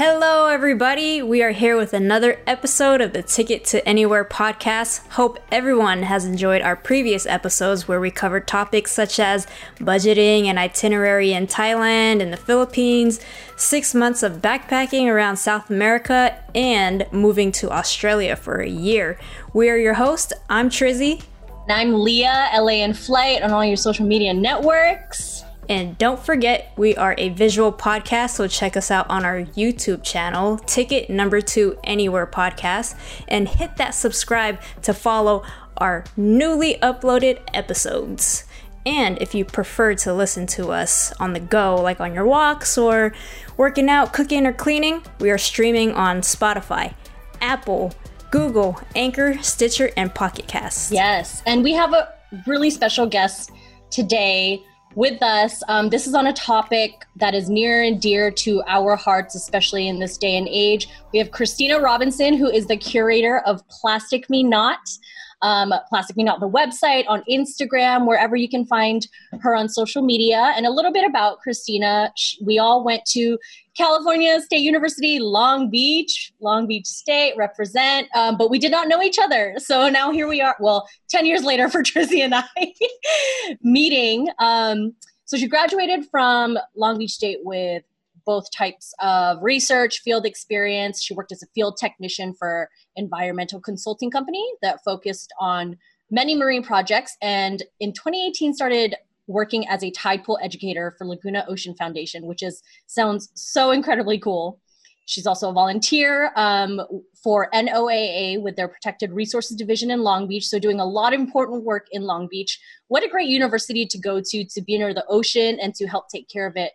Hello, everybody. We are here with another episode of the Ticket to Anywhere podcast. Hope everyone has enjoyed our previous episodes where we covered topics such as budgeting and itinerary in Thailand and the Philippines, six months of backpacking around South America, and moving to Australia for a year. We are your hosts. I'm Trizzy. And I'm Leah, LA in Flight on all your social media networks. And don't forget, we are a visual podcast, so check us out on our YouTube channel, Ticket Number Two Anywhere Podcast, and hit that subscribe to follow our newly uploaded episodes. And if you prefer to listen to us on the go, like on your walks or working out, cooking, or cleaning, we are streaming on Spotify, Apple, Google, Anchor, Stitcher, and Pocket Casts. Yes, and we have a really special guest today with us. Um, this is on a topic that is near and dear to our hearts, especially in this day and age. We have Cristina Robinson, who is the curator of Plastic Me Not. Um, Plastic Me Not, the website, on Instagram, wherever you can find her on social media. And a little bit about Christina. We all went to California State University, Long Beach, Long Beach State, represent. Um, but we did not know each other. So now here we are. Well, 10 years later for Trizzy and I meeting. Um, so she graduated from Long Beach State with both types of research, field experience. She worked as a field technician for environmental consulting company that focused on many marine projects and in 2018 started working as a tide pool educator for Laguna Ocean Foundation, which is sounds so incredibly cool. She's also a volunteer um, for NOAA with their Protected Resources Division in Long Beach, so doing a lot of important work in Long Beach. What a great university to go to to be near the ocean and to help take care of it.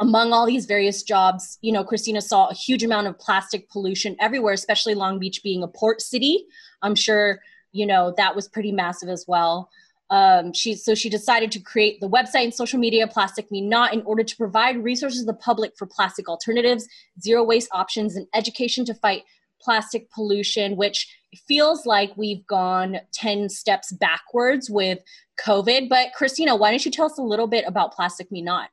Among all these various jobs, you know, Cristina saw a huge amount of plastic pollution everywhere, especially Long Beach being a port city. I'm sure, you know, that was pretty massive as well. Um, she so she decided to create the website and social media Plastic Me Not in order to provide resources to the public for plastic alternatives, zero waste options, and education to fight plastic pollution, which feels like we've gone 10 steps backwards with COVID. But Cristina, why don't you tell us a little bit about Plastic Me Not?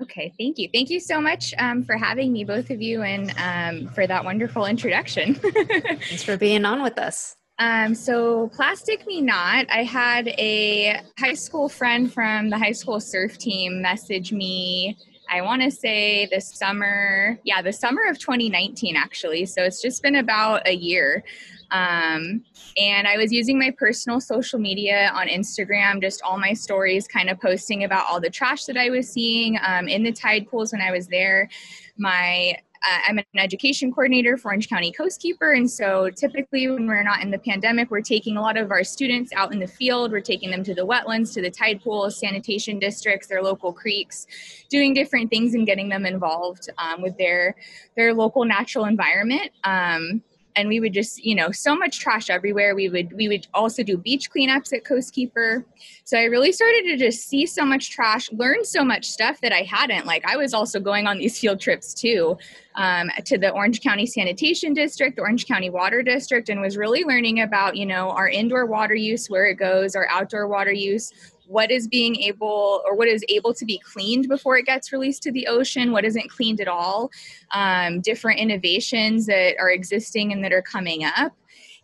Okay, thank you. Thank you so much um, for having me, both of you, and um, for that wonderful introduction. Thanks for being on with us. Um, so, Plastic Me Not, I had a high school friend from the high school surf team message me. I want to say the summer, yeah, the summer of 2019, actually. So it's just been about a year. Um, and I was using my personal social media on Instagram, just all my stories, kind of posting about all the trash that I was seeing um, in the tide pools when I was there. My uh, I'm an education coordinator for Orange County Coastkeeper. And so typically, when we're not in the pandemic, we're taking a lot of our students out in the field. We're taking them to the wetlands, to the tide pools, sanitation districts, their local creeks, doing different things and getting them involved um, with their, their local natural environment. Um, and we would just you know so much trash everywhere. We would we would also do beach cleanups at coastkeeper so i really started to just see so much trash learn so much stuff that i hadn't. Like i was also going on these field trips too um, to the orange county sanitation district orange county water district and was really learning about you know our indoor water use where it goes our outdoor water use what is being able or what is able to be cleaned before it gets released to the ocean, what isn't cleaned at all, um, different innovations that are existing and that are coming up.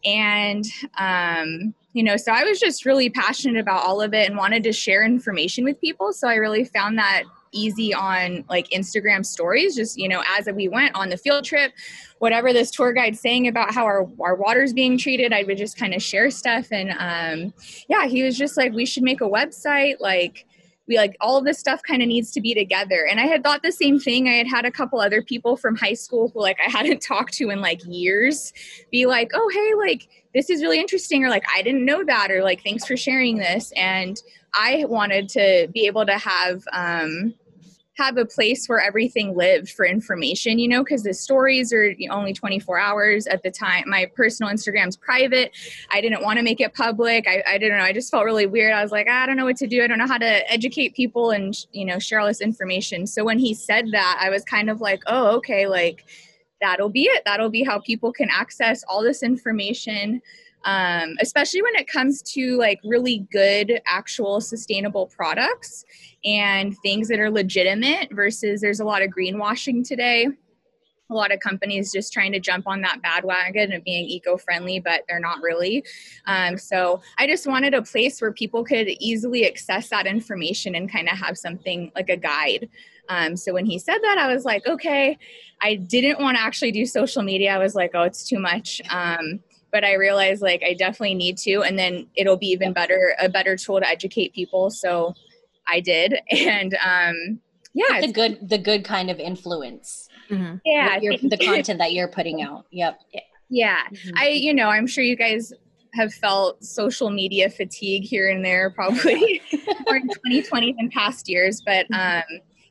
And, um, you know, so I was just really passionate about all of it and wanted to share information with people. So I really found that easy on like Instagram stories, just, you know, as we went on the field trip, whatever this tour guide's saying about how our, our water's being treated, I would just kind of share stuff. And um, yeah, he was just like, we should make a website. Like, we like all of this stuff kind of needs to be together. And I had thought the same thing. I had had a couple other people from high school who like I hadn't talked to in like years be like, oh, hey, like this is really interesting, or like I didn't know that, or like thanks for sharing this. And I wanted to be able to have, um, have a place where everything lived for information, you know, because the stories are only 24 hours at the time. My personal Instagram's private. I didn't want to make it public. I, I didn't know. I just felt really weird. I was like, ah, I don't know what to do. I don't know how to educate people and, you know, share all this information. So when he said that, I was kind of like, oh, okay, like that'll be it. That'll be how people can access all this information um, especially when it comes to like really good actual sustainable products and things that are legitimate versus there's a lot of greenwashing today. A lot of companies just trying to jump on that bandwagon of being eco-friendly but they're not really. Um, so i just wanted a place where people could easily access that information and kind of have something like a guide. Um, so when he said that i was like okay. I didn't want to actually do social media. I was like oh it's too much. Um, but i realized like i definitely need to and then it'll be even better a better tool to educate people so i did and um, yeah the good the good kind of influence mm-hmm. yeah the content that you're putting out. Yep. Yeah. Mm-hmm. i you know i'm sure you guys have felt social media fatigue here and there probably more in 2020 than past years but um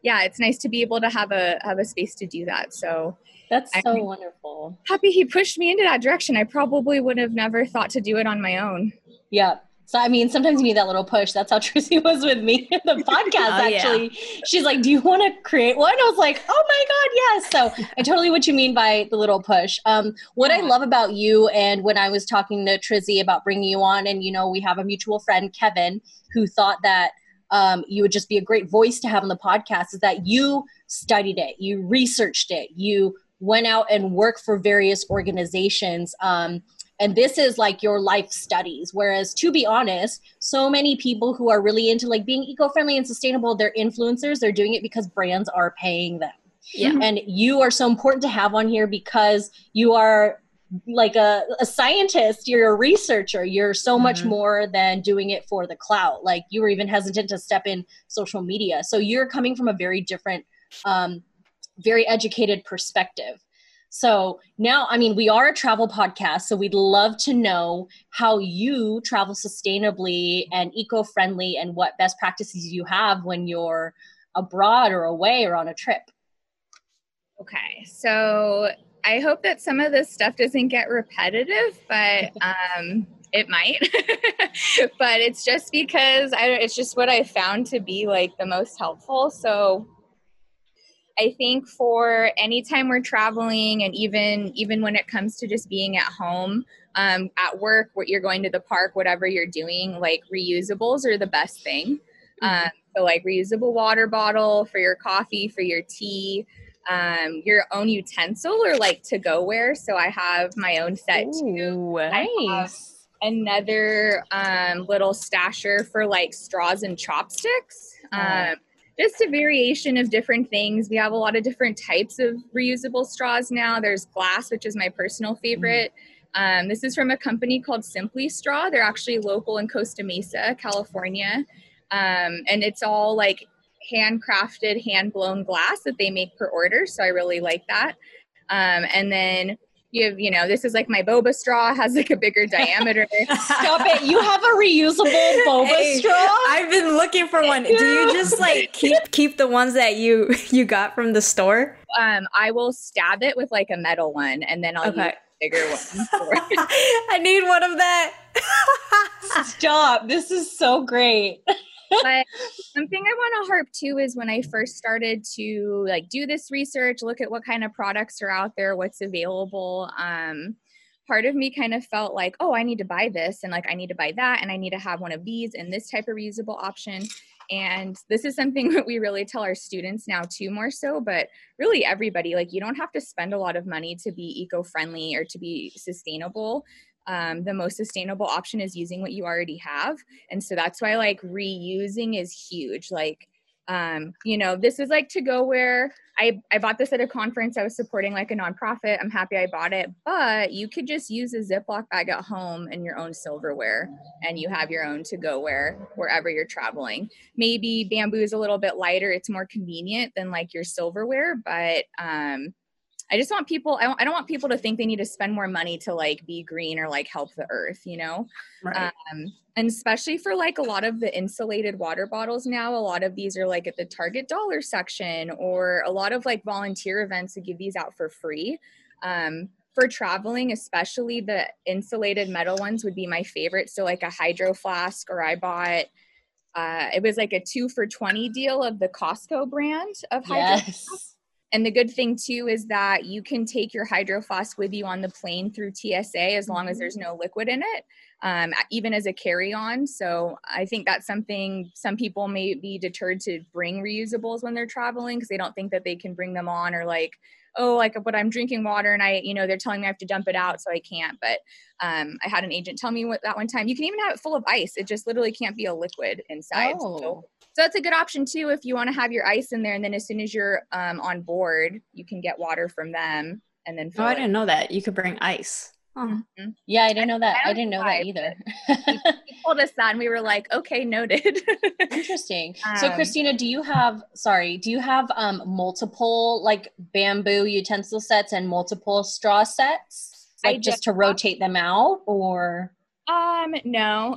yeah it's nice to be able to have a have a space to do that so that's so I'm wonderful happy he pushed me into that direction i probably would have never thought to do it on my own yeah so I mean, sometimes you need that little push. That's how Trizzy was with me in the podcast. oh, actually, yeah. she's like, "Do you want to create one?" I was like, "Oh my god, yes!" So I totally what you mean by the little push. Um, what. I love about you, and when I was talking to Trizzy about bringing you on, and you know, we have a mutual friend, Kevin, who thought that um, you would just be a great voice to have on the podcast. Is that you studied it, you researched it, you went out and worked for various organizations. Um, and this is like your life studies whereas to be honest so many people who are really into like being eco-friendly and sustainable they're influencers they're doing it because brands are paying them yeah and you are so important to have on here because you are like a, a scientist you're a researcher you're so mm-hmm. much more than doing it for the clout like you were even hesitant to step in social media so you're coming from a very different um, very educated perspective so now, I mean, we are a travel podcast, so we'd love to know how you travel sustainably and eco friendly and what best practices you have when you're abroad or away or on a trip. Okay, so I hope that some of this stuff doesn't get repetitive, but um, it might. but it's just because I, it's just what I found to be like the most helpful. So I think for anytime we're traveling and even even when it comes to just being at home, um, at work, what you're going to the park, whatever you're doing, like reusables are the best thing. Mm-hmm. Um, so like reusable water bottle for your coffee, for your tea, um, your own utensil or like to go wear. So I have my own set Ooh, too. Nice. Another um, little stasher for like straws and chopsticks. Um, just a variation of different things. We have a lot of different types of reusable straws now. There's glass, which is my personal favorite. Um, this is from a company called Simply Straw. They're actually local in Costa Mesa, California. Um, and it's all like handcrafted, hand blown glass that they make per order. So I really like that. Um, and then you you know, this is like my boba straw has like a bigger diameter. Stop it. You have a reusable boba hey, straw? I've been looking for one. Do you just like keep keep the ones that you you got from the store? Um, I will stab it with like a metal one and then I'll okay. use bigger one. I need one of that. Stop. This is so great but something I want to harp to is when I first started to like do this research, look at what kind of products are out there, what's available. Um, part of me kind of felt like, oh, I need to buy this and like I need to buy that and I need to have one of these and this type of reusable option. And this is something that we really tell our students now too, more so, but really everybody, like you don't have to spend a lot of money to be eco-friendly or to be sustainable um, the most sustainable option is using what you already have. And so that's why like reusing is huge. Like um, you know this is like to go where I, I bought this at a conference. I was supporting like a nonprofit. I'm happy i bought it. But you could just use a ziploc bag at home and your own silverware and you have your own to go where wherever you're traveling. Maybe bamboo is a little bit lighter. It's more convenient than like your silverware. But um, I just want people, I don't, I don't want people to think they need to spend more money to like be green or like help the earth, you know? Right. Um, and especially for like a lot of the insulated water bottles now, a lot of these are like at the Target dollar section or a lot of like volunteer events that give these out for free. Um, for traveling, especially the insulated metal ones would be my favorite. So like a hydro flask or I bought uh, it was like a two for 20 deal of the Costco brand of hydro yes and the good thing too is that you can take your hydro flask with you on the plane through TSA as long as there's no liquid in it, um, even as a carry on. So I think that's something some people may be deterred to bring reusables when they're traveling because they don't think that they can bring them on or like, oh, like but I'm drinking water and I, you know, they're telling me I have to dump it out so I can't. But um, I had an agent tell me what that one time you can even have it full of ice. It just literally can't be a liquid inside. Oh. So so that's a good option too if you want to have your ice in there, and then as soon as you're um, on board, you can get water from them and then Oh, I it. didn't know that. You could bring ice. Oh. Yeah, I didn't know that. I I didn't know why, that either. He told us that, and we were like, okay, noted. Interesting. so Um, Cristina, do you have sorry, do you have um multiple like bamboo utensil sets and multiple straw sets? I Like just to rotate them out or um, no,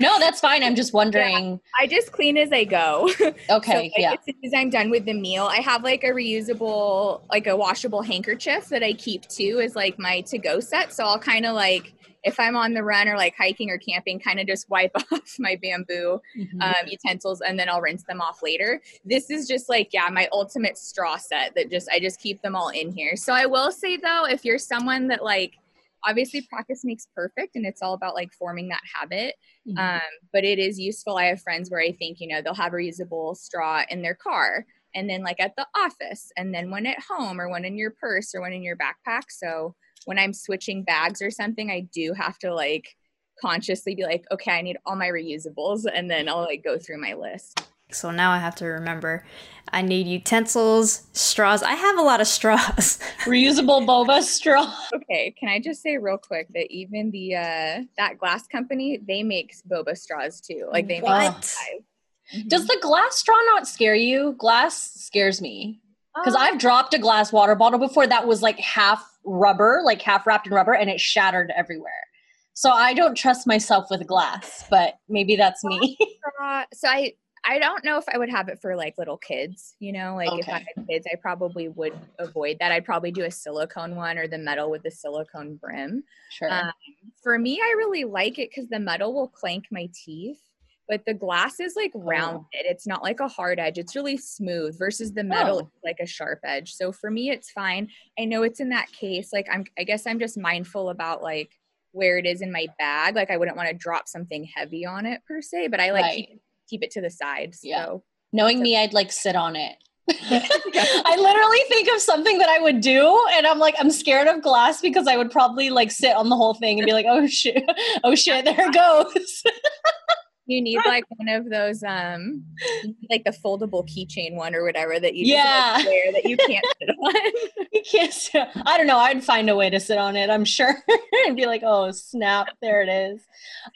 No, that's fine. I'm just wondering. I just clean as I go. Okay, So, like, yeah. As soon as I'm done with the meal, I have like a reusable, like a washable handkerchief that I keep too, as like my to go set. So I'll kind of like, if I'm on the run or like hiking or camping, kind of just wipe off my bamboo Mhm. um, utensils and then I'll rinse them off later. This is just like, yeah, my ultimate straw set that just, I just keep them all in here. So I will say though, if you're someone that like, obviously practice makes perfect and it's all about like forming that habit. Mhm. um, but it is useful. I have friends where i think you know they'll have a reusable straw in their car and then like at the office and then one at home or one in your purse or one in your backpack. So when i'm switching bags or something i do have to like consciously be like okay i need all my reusables and then i'll like go through my list So now I have to remember I need utensils, straws. I have a lot of straws. Reusable boba straw. okay can i just say real quick that even the uh that glass company they make boba straws too like they make What? five. Mhm. Does the glass straw not scare you? Glass scares me. Because Um, I've dropped a glass water bottle before that was like half rubber, like half wrapped in rubber, and it shattered everywhere. So I don't trust myself with glass, but maybe that's me. Uh, so I I don't know if I would have it for like little kids, you know, like if I had kids, I probably would avoid that. I'd probably do a silicone one or the metal with the silicone brim. sure. Um, for me, I really like it because the metal will clank my teeth, but the glass is like rounded. It's not like a hard edge. It's really smooth versus the metal Oh. like a sharp edge. So for me, it's fine. I know it's in that case. Like I'm, I guess I'm just mindful about like where it is in my bag. Like I wouldn't want to drop something heavy on it per se, but I like Right. keep, keep it to the side. Yeah. So Knowing me, I'd like sit on it. I literally think of something that I would do, and I'm like, I'm scared of glass because I would probably like sit on the whole thing and be like, oh shit, oh shit, there it goes. You need like one of those, um, like the foldable keychain one or whatever that you just, Yeah. like, wear that you can't sit on. you can't sit. I don't know. I'd find a way to sit on it. I'm sure, and be like, oh snap, there it is.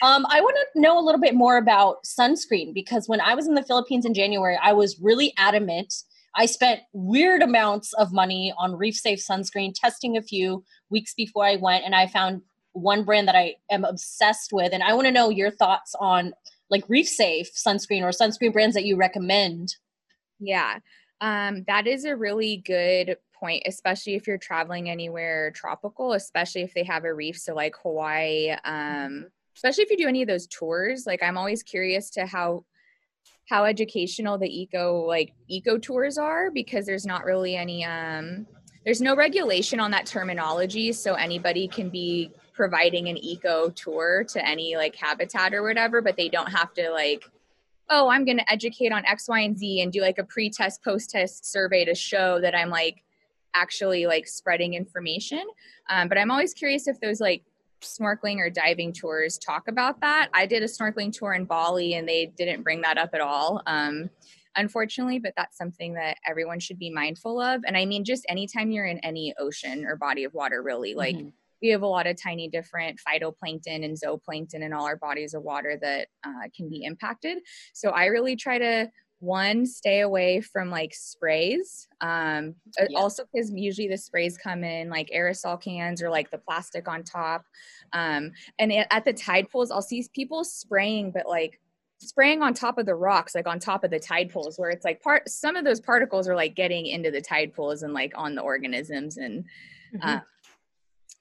Um, I want to know a little bit more about sunscreen because when I was in the Philippines in January, I was really adamant. I spent weird amounts of money on Reef Safe sunscreen, testing a few weeks before I went, and I found one brand that I am obsessed with. And I want to know your thoughts on like Reef Safe sunscreen or sunscreen brands that you recommend. Yeah, um, that is a really good point, especially if you're traveling anywhere tropical, especially if they have a reef. So, like Hawaii, um, especially if you do any of those tours. Like, I'm always curious to how how educational the eco like eco tours are because there's not really any um there's no regulation on that terminology so anybody can be providing an eco tour to any like habitat or whatever but they don't have to like oh i'm going to educate on x y and z and do like a pre-test post-test survey to show that i'm like actually like spreading information. Um, but i'm always curious if those like snorkeling or diving tours talk about that. I did a snorkeling tour in bali and they didn't bring that up at all um, unfortunately but that's something that everyone should be mindful of. And i mean just anytime you're in any ocean or body of water really like Mhm. We have a lot of tiny different phytoplankton and zooplankton in all our bodies of water that uh, can be impacted. So I really try to one stay away from like sprays um Yeah. also because usually the sprays come in like aerosol cans or like the plastic on top um and at the tide pools i'll see people spraying but like spraying on top of the rocks like on top of the tide pools where it's like part some of those particles are like getting into the tide pools and like on the organisms and Mhm. uh,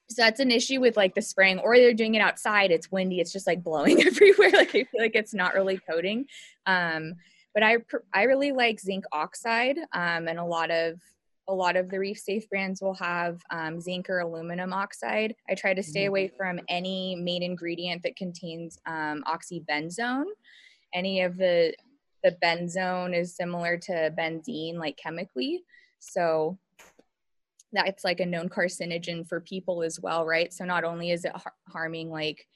so that's an issue with like the spraying or they're doing it outside it's windy it's just like blowing everywhere like i feel like it's not really coating um but i i really like zinc oxide um and a lot of a lot of the reef safe brands will have um, zinc or aluminum oxide. I try to stay mm-hmm. away from any main ingredient that contains um, oxybenzone. Any of the the benzone is similar to benzene, like chemically. So that's like a known carcinogen for people as well, right? So not only is it har- harming like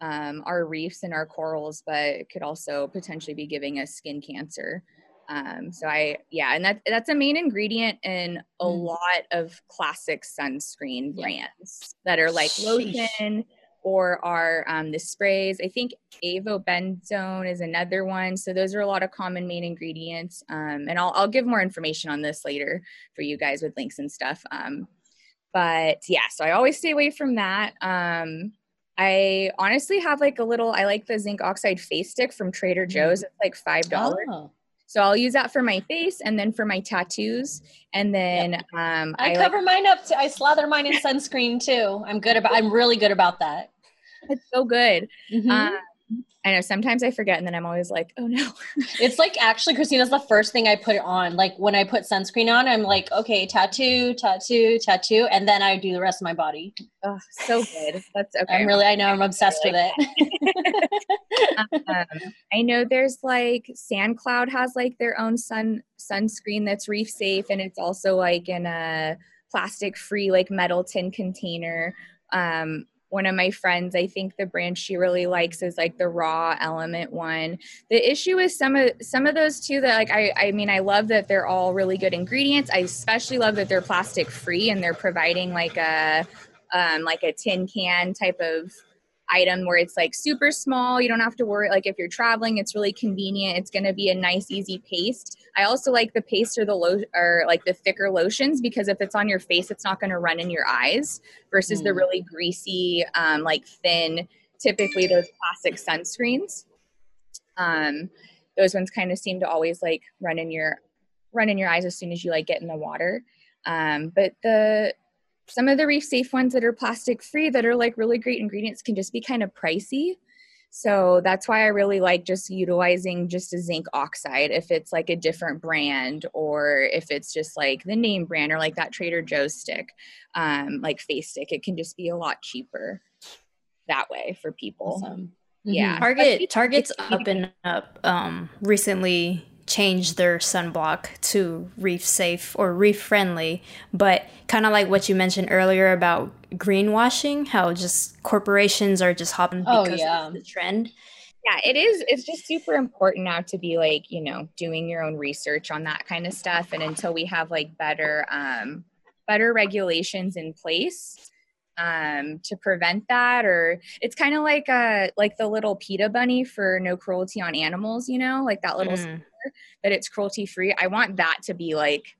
um, our reefs and our corals, but it could also potentially be giving us skin cancer. Um, so I, yeah, and that that's a main ingredient in a mm. lot of classic sunscreen brands that are like lotion or are um, the sprays. I think avobenzone is another one. So those are a lot of common main ingredients. Um, and I'll, I'll give more information on this later for you guys with links and stuff. Um, but yeah, so I always stay away from that. Um, I honestly have like a little, I like the zinc oxide face stick from Trader Joe's. Mm. It's like $5. Oh. So I'll use that for my face and then for my tattoos. And then yep. um, I, I cover like- mine up. I slather mine in sunscreen too. I'm good about. I'm really good about that. It's so good. Mm-hmm. Um, I know sometimes I forget and then I'm always like, oh no. it's like actually Cristina's the first thing I put it on. Like when I put sunscreen on, I'm like, okay, tattoo, tattoo, tattoo, and then I do the rest of my body. Oh, so good. That's okay. I'm really I know I'm obsessed with it. um, I know there's like SandCloud has like their own sun sunscreen that's reef safe and it's also like in a plastic free like metal tin container. Um, one of my friends i think the brand she really likes is like the raw element one. The issue is some of some of those two that like i i mean i love that they're all really good ingredients. I especially love that they're plastic free and they're providing like a um, like a tin can type of item where it's like super small. You don't have to worry. Like if you're traveling, it's really convenient. It's going to be a nice, easy paste. I also like the paste or the low or like the thicker lotions because if it's on your face, it's not going to run in your eyes versus mm. the really greasy, um, like thin, typically those plastic sunscreens. Um, those ones kind of seem to always like run in your run in your eyes as soon as you like get in the water. Um, but the some of the reef safe ones that are plastic free that are like really great ingredients can just be kind of pricey. So that's why I really like just utilizing just a zinc oxide if it's like a different brand or if it's just like the name brand or like that Trader Joe's stick, um, like face stick. It can just be a lot cheaper that way for people. Awesome. Yeah. Mm-hmm. Target Target's up and up um recently change their sunblock to reef safe or reef friendly but kind of like what you mentioned earlier about greenwashing how just corporations are just hopping oh, because yeah. of the trend yeah it is it's just super important now to be like you know doing your own research on that kind of stuff and until we have like better um better regulations in place um, to prevent that or it's kind of like uh like the little PETA bunny for no cruelty on animals you know like that little mm. That it's cruelty free i want that to be like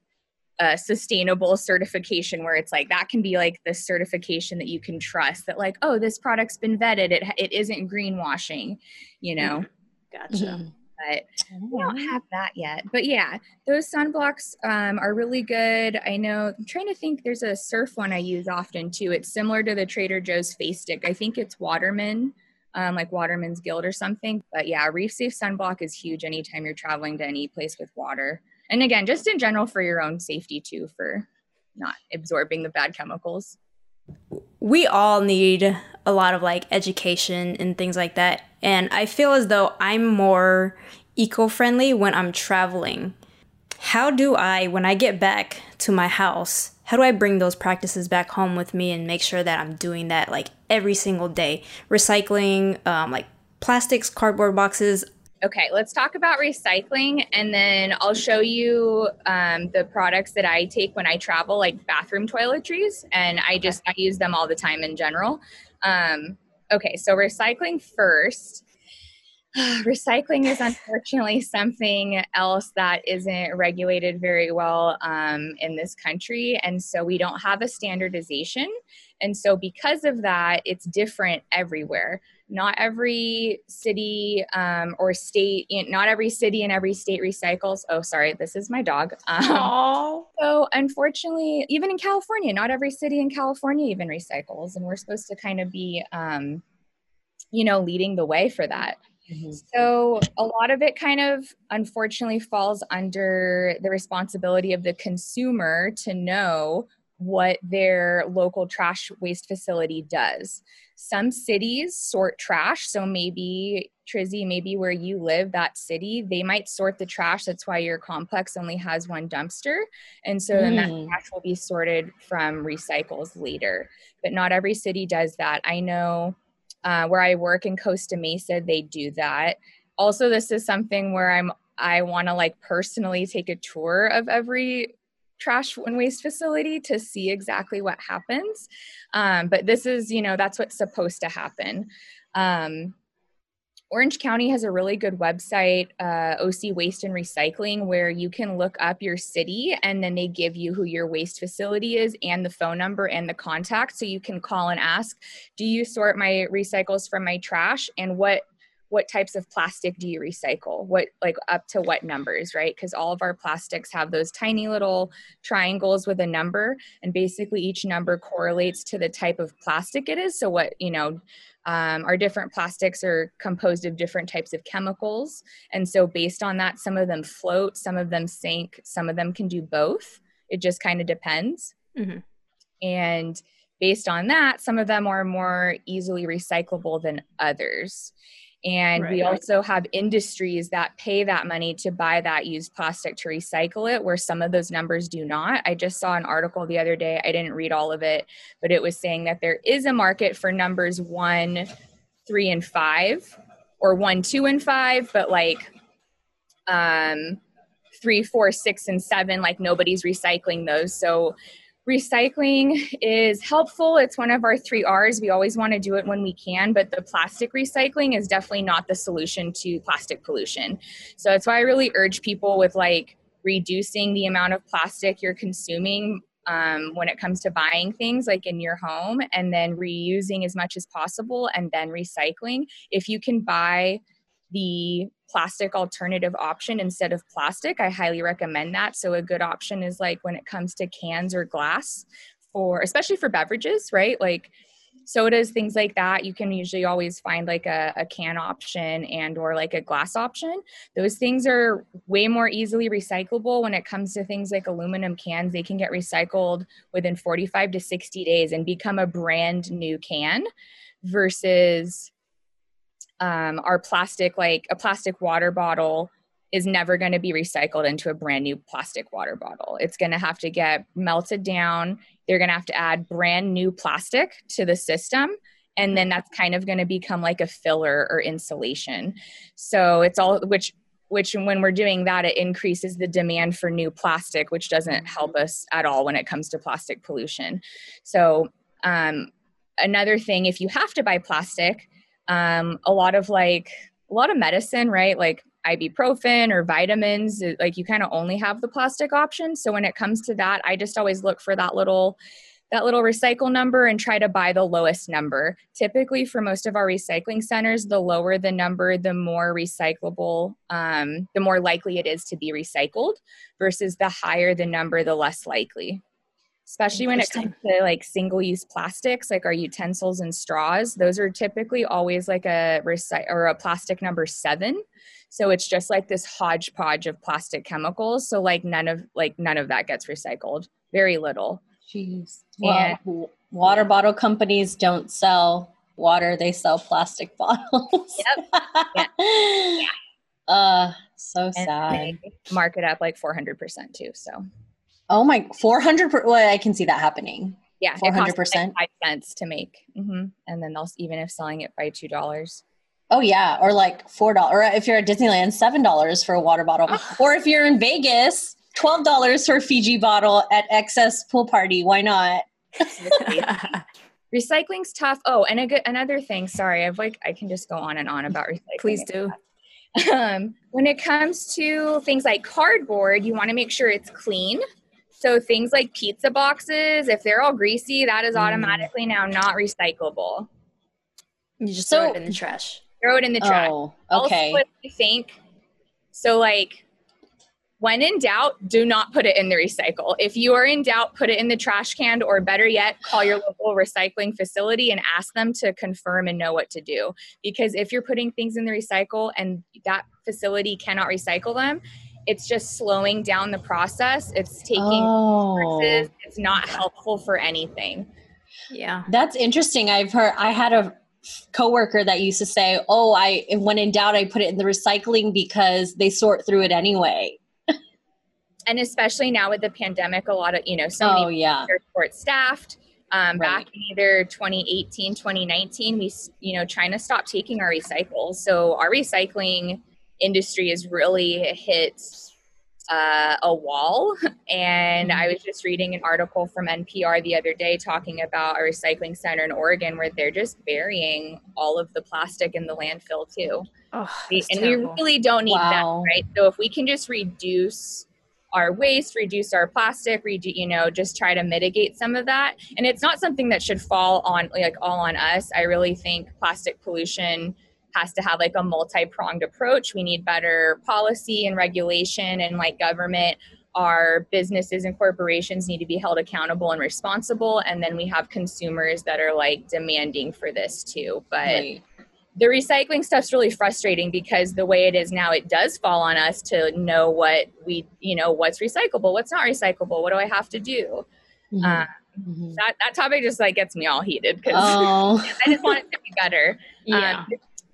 a sustainable certification where it's like that can be like the certification that you can trust that like oh this product's been vetted it, it isn't greenwashing you know gotcha mm-hmm but we don't have that yet. But yeah, those sunblocks um, are really good. I know, I'm trying to think, there's a surf one I use often too. It's similar to the Trader Joe's face stick. I think it's Waterman, um, like Waterman's Guild or something. But yeah, Reef Safe sunblock is huge anytime you're traveling to any place with water. And again, just in general for your own safety too, for not absorbing the bad chemicals we all need a lot of like education and things like that. And I feel as though I'm more eco friendly when I'm traveling. How do I, when I get back to my house, how do I bring those practices back home with me and make sure that I'm doing that like every single day? Recycling, um, like plastics, cardboard boxes, Okay, let's talk about recycling and then I'll show you um, the products that I take when I travel, like bathroom toiletries, and I just I use them all the time in general. Um, okay, so recycling first. recycling is unfortunately something else that isn't regulated very well um, in this country, and so we don't have a standardization. And so, because of that, it's different everywhere not every city um, or state, not every city and every state recycles. Oh, sorry, this is my dog. Um, so, unfortunately, even in California, not every city in California even recycles, and we're supposed to kind of be, um, you know, leading the way for that. Mm-hmm. So a lot of it kind of unfortunately falls under the responsibility of the consumer to know what their local trash waste facility does. Some cities sort trash, so maybe Trizzy, maybe where you live, that city, they might sort the trash. That's why your complex only has one dumpster. And so mm. then that hmm. trash will be sorted from recycles later. But not every city does that. I know uh, where I work in Costa Mesa, they do that. Also, this is something where I'm I want to like personally take a tour of every trash and waste facility to see exactly what happens. Um, but this is, you know, that's what's supposed to happen. Um, Orange County has a really good website, uh, OC Waste and Recycling, where you can look up your city and then they give you who your waste facility is and the phone number and the contact. So you can call and ask, Do you sort my recycles from my trash? And what what types of plastic do you recycle what like up to what numbers right because all of our plastics have those tiny little triangles with a number and basically each number correlates to the type of plastic it is so what you know um, our different plastics are composed of different types of chemicals. And so based on that some of them float some of them sink some of them can do both. It just kind of depends. Mm-hmm. and based on that some of them are more easily recyclable than others and right. we also have industries that pay that money to buy that used plastic to recycle it, where some of those numbers do not. I just saw an article the other day, I didn't read all of it, but it was saying that there is a market for numbers one, three, and five, or one, two, and five, but like um, three, four, six, and seven, like nobody's recycling those. So Recycling is helpful. It's one of our three R's. We always want to do it when we can, but the plastic recycling is definitely not the solution to plastic pollution. So that's why I really urge people with like reducing the amount of plastic you're consuming um, when it comes to buying things like in your home and then reusing as much as possible and then recycling. If you can buy the plastic alternative option instead of plastic, I highly recommend that. So a good option is like when it comes to cans or glass for especially for beverages, right? Like sodas, things like that, you can usually always find like a, a can option and or like a glass option. Those things are way more easily recyclable when it comes to things like aluminum cans. They can get recycled within 45 to 60 days and become a brand new can versus um, our plastic, like a plastic water bottle, is never going to be recycled into a brand new plastic water bottle. It's going to have to get melted down. They're going to have to add brand new plastic to the system. And then that's kind of going to become like a filler or insulation. So it's all, which which when we're doing that it increases the demand for new plastic which doesn't help us at all when it comes to plastic pollution so um, another thing if you have to buy plastic um, a lot of like a lot of medicine, right? Like ibuprofen or vitamins, like you kind of only have the plastic option. So when it comes to that, I just always look for that little that little recycle number and try to buy the lowest number. Typically, for most of our recycling centers, the lower the number, the more recyclable, um, the more likely it is to be recycled, versus the higher the number, the less likely especially when it comes to like single use plastics like our utensils and straws those are typically always like a recycle or a plastic number seven. So it's just like this hodgepodge of plastic chemicals. So like none of like none of that gets recycled. Very little. Jeez. And, well, water bottle companies don't sell water they sell plastic bottles. Yep. Yeah. yeah. uh so and sad. mark it up like 400% too so Oh my, 400, per, well, I can see that happening. Yeah. 400%. Like five cents to make. Mm-hmm. And then they'll, even if selling it by $2. Oh yeah. Or like $4, or if you're at Disneyland, $7 for a water bottle. Oh. or if you're in Vegas, $12 for a Fiji bottle at XS pool party. Why not? Recycling's tough. Oh, and a good, another thing, sorry, I've like, I can just go on and on about recycling. Please do. Um, when it comes to things like cardboard, you want to make sure it's clean so things like pizza boxes, if they're all greasy, that is mm. automatically now not recyclable. You just so, throw it in the trash. Throw it in the trash. Oh, okay. Also, I think so. Like when in doubt, do not put it in the recycle. If you are in doubt, put it in the trash can, or better yet, call your local recycling facility and ask them to confirm and know what to do. Because if you're putting things in the recycle and that facility cannot recycle them, it's just slowing down the process. It's taking oh. resources. It's not helpful for anything. Yeah. That's interesting. I've heard I had a coworker that used to say, "Oh, I when in doubt I put it in the recycling because they sort through it anyway." and especially now with the pandemic, a lot of, you know, so oh, yeah. are short staffed. Um, right. Back in either 2018, 2019, we, you know, China stopped taking our recycles. So our recycling industry has really hit uh, a wall. And I was just reading an article from NPR the other day talking about a recycling center in Oregon where they're just burying all of the plastic in the landfill too. Oh, and terrible. we really don't need wow. that, right? So if we can just reduce our waste, reduce our plastic, redu- you know, just try to mitigate some of that. And it's not something that should fall on like all on us. I really think plastic pollution has to have like a multi-pronged approach. We need better policy and regulation and like government our businesses and corporations need to be held accountable and responsible and then we have consumers that are like demanding for this too but right the recycling stuff's really frustrating because the way it is now it does fall on us to know what we you know what's recyclable what's not recyclable what do i have to do mm-hmm. Uh, mm-hmm. that that topic just like gets me all heated because oh. i just want it to be better yeah. Um,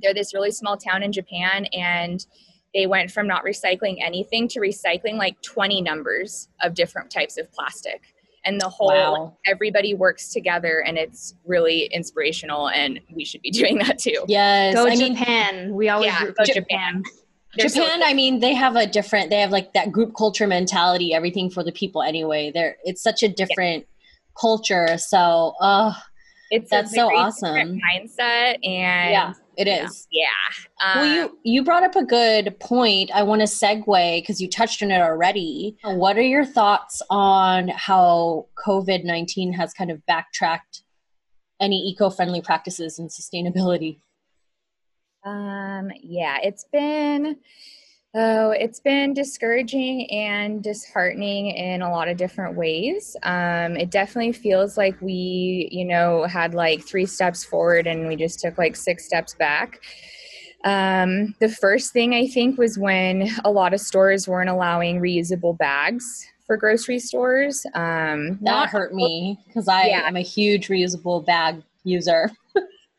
they're this really small town in japan and they went from not recycling anything to recycling like 20 numbers of different types of plastic. And the whole wow. everybody works together and it's really inspirational and we should be doing that too. Yes go I japan. Mean, we always yeah, go J- japan. Japan. So i mean they have a different they have like that group culture mentality everything for the people anyway. They're it's such a different yeah. culture so uh it's that's so awesome. mindset and yeah it is. Yeah. well, you um, you brought up a good point. I want to segue because you touched on it already. What are your thoughts on how COVID nineteen has kind of backtracked any eco friendly practices and sustainability? Um. Yeah, it's been Oh, it's been discouraging and disheartening in a lot of different ways. Um, it definitely feels like we, you know, had like three steps forward and we just took like six steps back. Um, the first thing I think was when a lot of stores weren't allowing reusable bags for grocery stores. Um, that hurt me because I yeah. am a huge reusable bag user.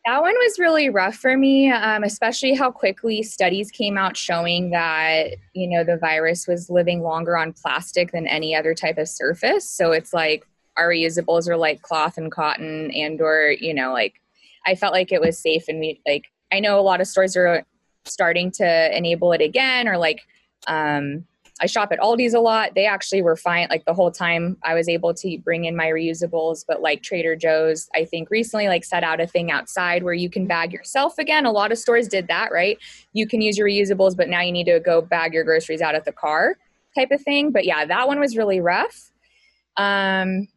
That one was really rough for me, um, especially how quickly studies came out showing that you know the virus was living longer on plastic than any other type of surface. So it's like our reusables are like cloth and cotton, and or you know like I felt like it was safe, and we like I know a lot of stores are starting to enable it again, or like um, I shop at Aldi's a lot. They actually were fine like the whole time I was able to bring in my reusables, but like Trader Joe's, I think recently like set out a thing outside where you can bag yourself again. A lot of stores did that, right? You can use your reusables, but now you need to go bag your groceries out at the car type of thing. But yeah, that one was really rough. Um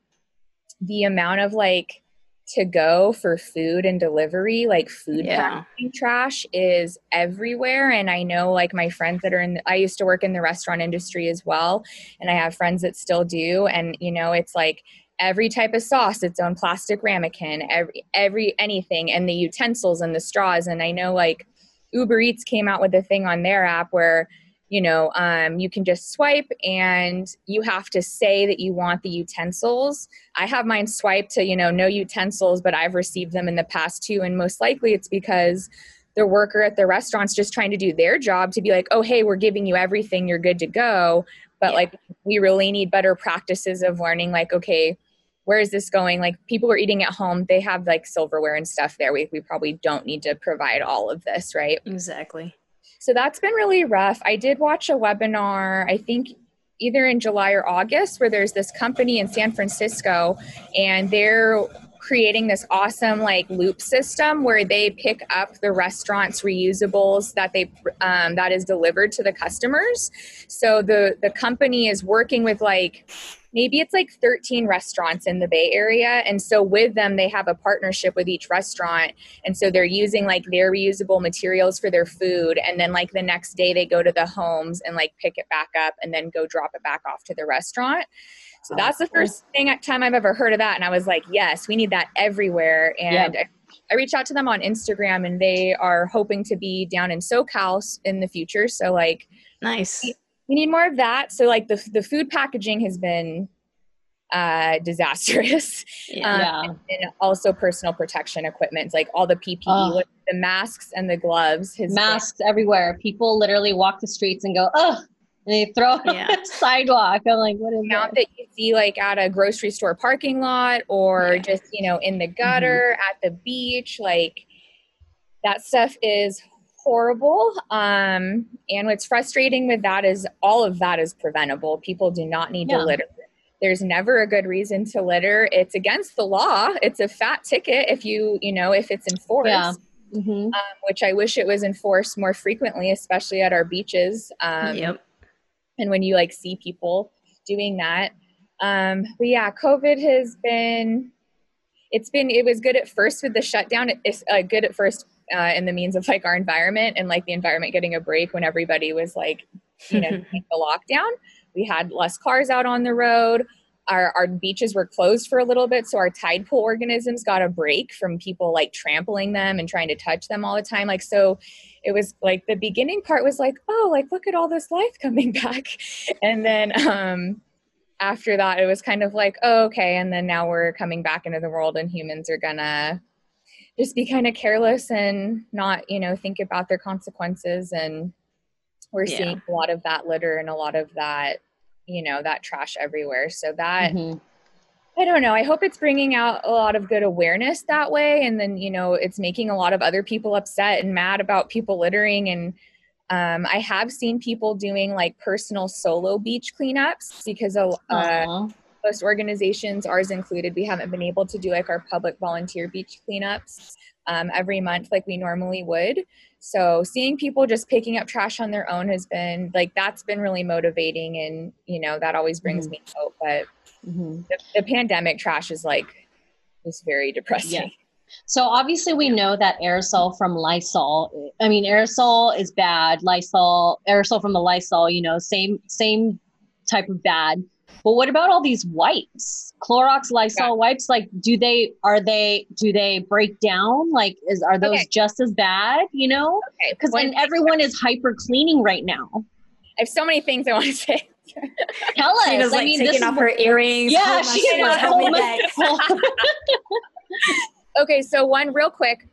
the amount of like to go for food and delivery like food yeah. trash is everywhere and i know like my friends that are in the, i used to work in the restaurant industry as well and i have friends that still do and you know it's like every type of sauce its own plastic ramekin every every anything and the utensils and the straws and i know like uber eats came out with a thing on their app where you know um, you can just swipe and you have to say that you want the utensils. I have mine swiped to you know no utensils but i've received them in the past too. And most likely it's because the worker at the restaurant's just trying to do their job to be like oh hey we're giving you everything. You're good to go. But yeah. like we really need better practices of learning like okay where is this going? Like people are eating at home. They have like silverware and stuff there. We, we probably don't need to provide all of this right? Exactly so that's been really rough. I did watch a webinar, I think either in July or August, where there's this company in San Francisco and they're creating this awesome like loop system where they pick up the restaurant's reusables that they um, that is delivered to the customers so the the company is working with like maybe it's like 13 restaurants in the Bay Area. And so with them, they have a partnership with each restaurant. And so they're using like their reusable materials for their food. And then like the next day they go to the homes and like pick it back up and then go drop it back off to the restaurant. So that's the first thing time I've ever heard of that. And I was like, yes, we need that everywhere. And I, I reached out to them on Instagram and they are hoping to be down in SoCal in the future. So like nice. We, we need more of that. So like the the food packaging has been uh, disastrous. Yeah. Um, and, also personal protection equipment, like all the PPE, oh. the masks and the gloves. masks been- everywhere. People literally walk the streets and go, oh, and they throw yeah. on the sidewalk. I'm like, what is now that you see like at a grocery store parking lot or yeah. just you know in the gutter mm-hmm. at the beach, like that stuff is horrible. Um, and what's frustrating with that is all of that is preventable. People do not need yeah. to litter. There's never a good reason to litter. It's against the law. It's a fat ticket if you, you know, if it's enforced. Yeah. Mm-hmm. Um, which I wish it was enforced more frequently, especially at our beaches. Um, yep. And when you like see people doing that. Um, but yeah, COVID has been it's been it was good at first with the shutdown. It's uh, good at first uh, in the means of like our environment and like the environment getting a break when everybody was like you know the lockdown. We had less cars out on the road our, our beaches were closed for a little bit so our tide pool organisms got a break from people like trampling them and trying to touch them all the time like so it was like the beginning part was like oh like look at all this life coming back and then um after that it was kind of like oh, okay and then now we're coming back into the world and humans are gonna just be kind of careless and not you know think about their consequences and we're yeah. seeing a lot of that litter and a lot of that you know that trash everywhere. So that mm-hmm. i don't know. I hope it's bringing out a lot of good awareness that way. And then you know it's making a lot of other people upset and mad about people littering. And um, I have seen people doing like personal solo beach cleanups because uh, most organizations, ours included, we haven't been able to do like our public volunteer beach cleanups um, every month like we normally would. So seeing people just picking up trash on their own has been like that's been really motivating, and you know that always brings mm-hmm. me hope. But mm-hmm. the, the pandemic trash is like is very depressing. Yeah. So obviously we know that aerosol from Lysol, I mean aerosol is bad, Lysol, aerosol from the Lysol, you know, same same type of bad. But what about all these wipes? Clorox Lysol yeah. wipes like do they are they do they break down? Like is are those okay. just as bad, you know? Okay. Cuz then everyone is hyper cleaning right now. I have so many things I want to say. Tell us. She was like I mean, taking off her earrings. Yeah, she's like, Okay, so one real quick.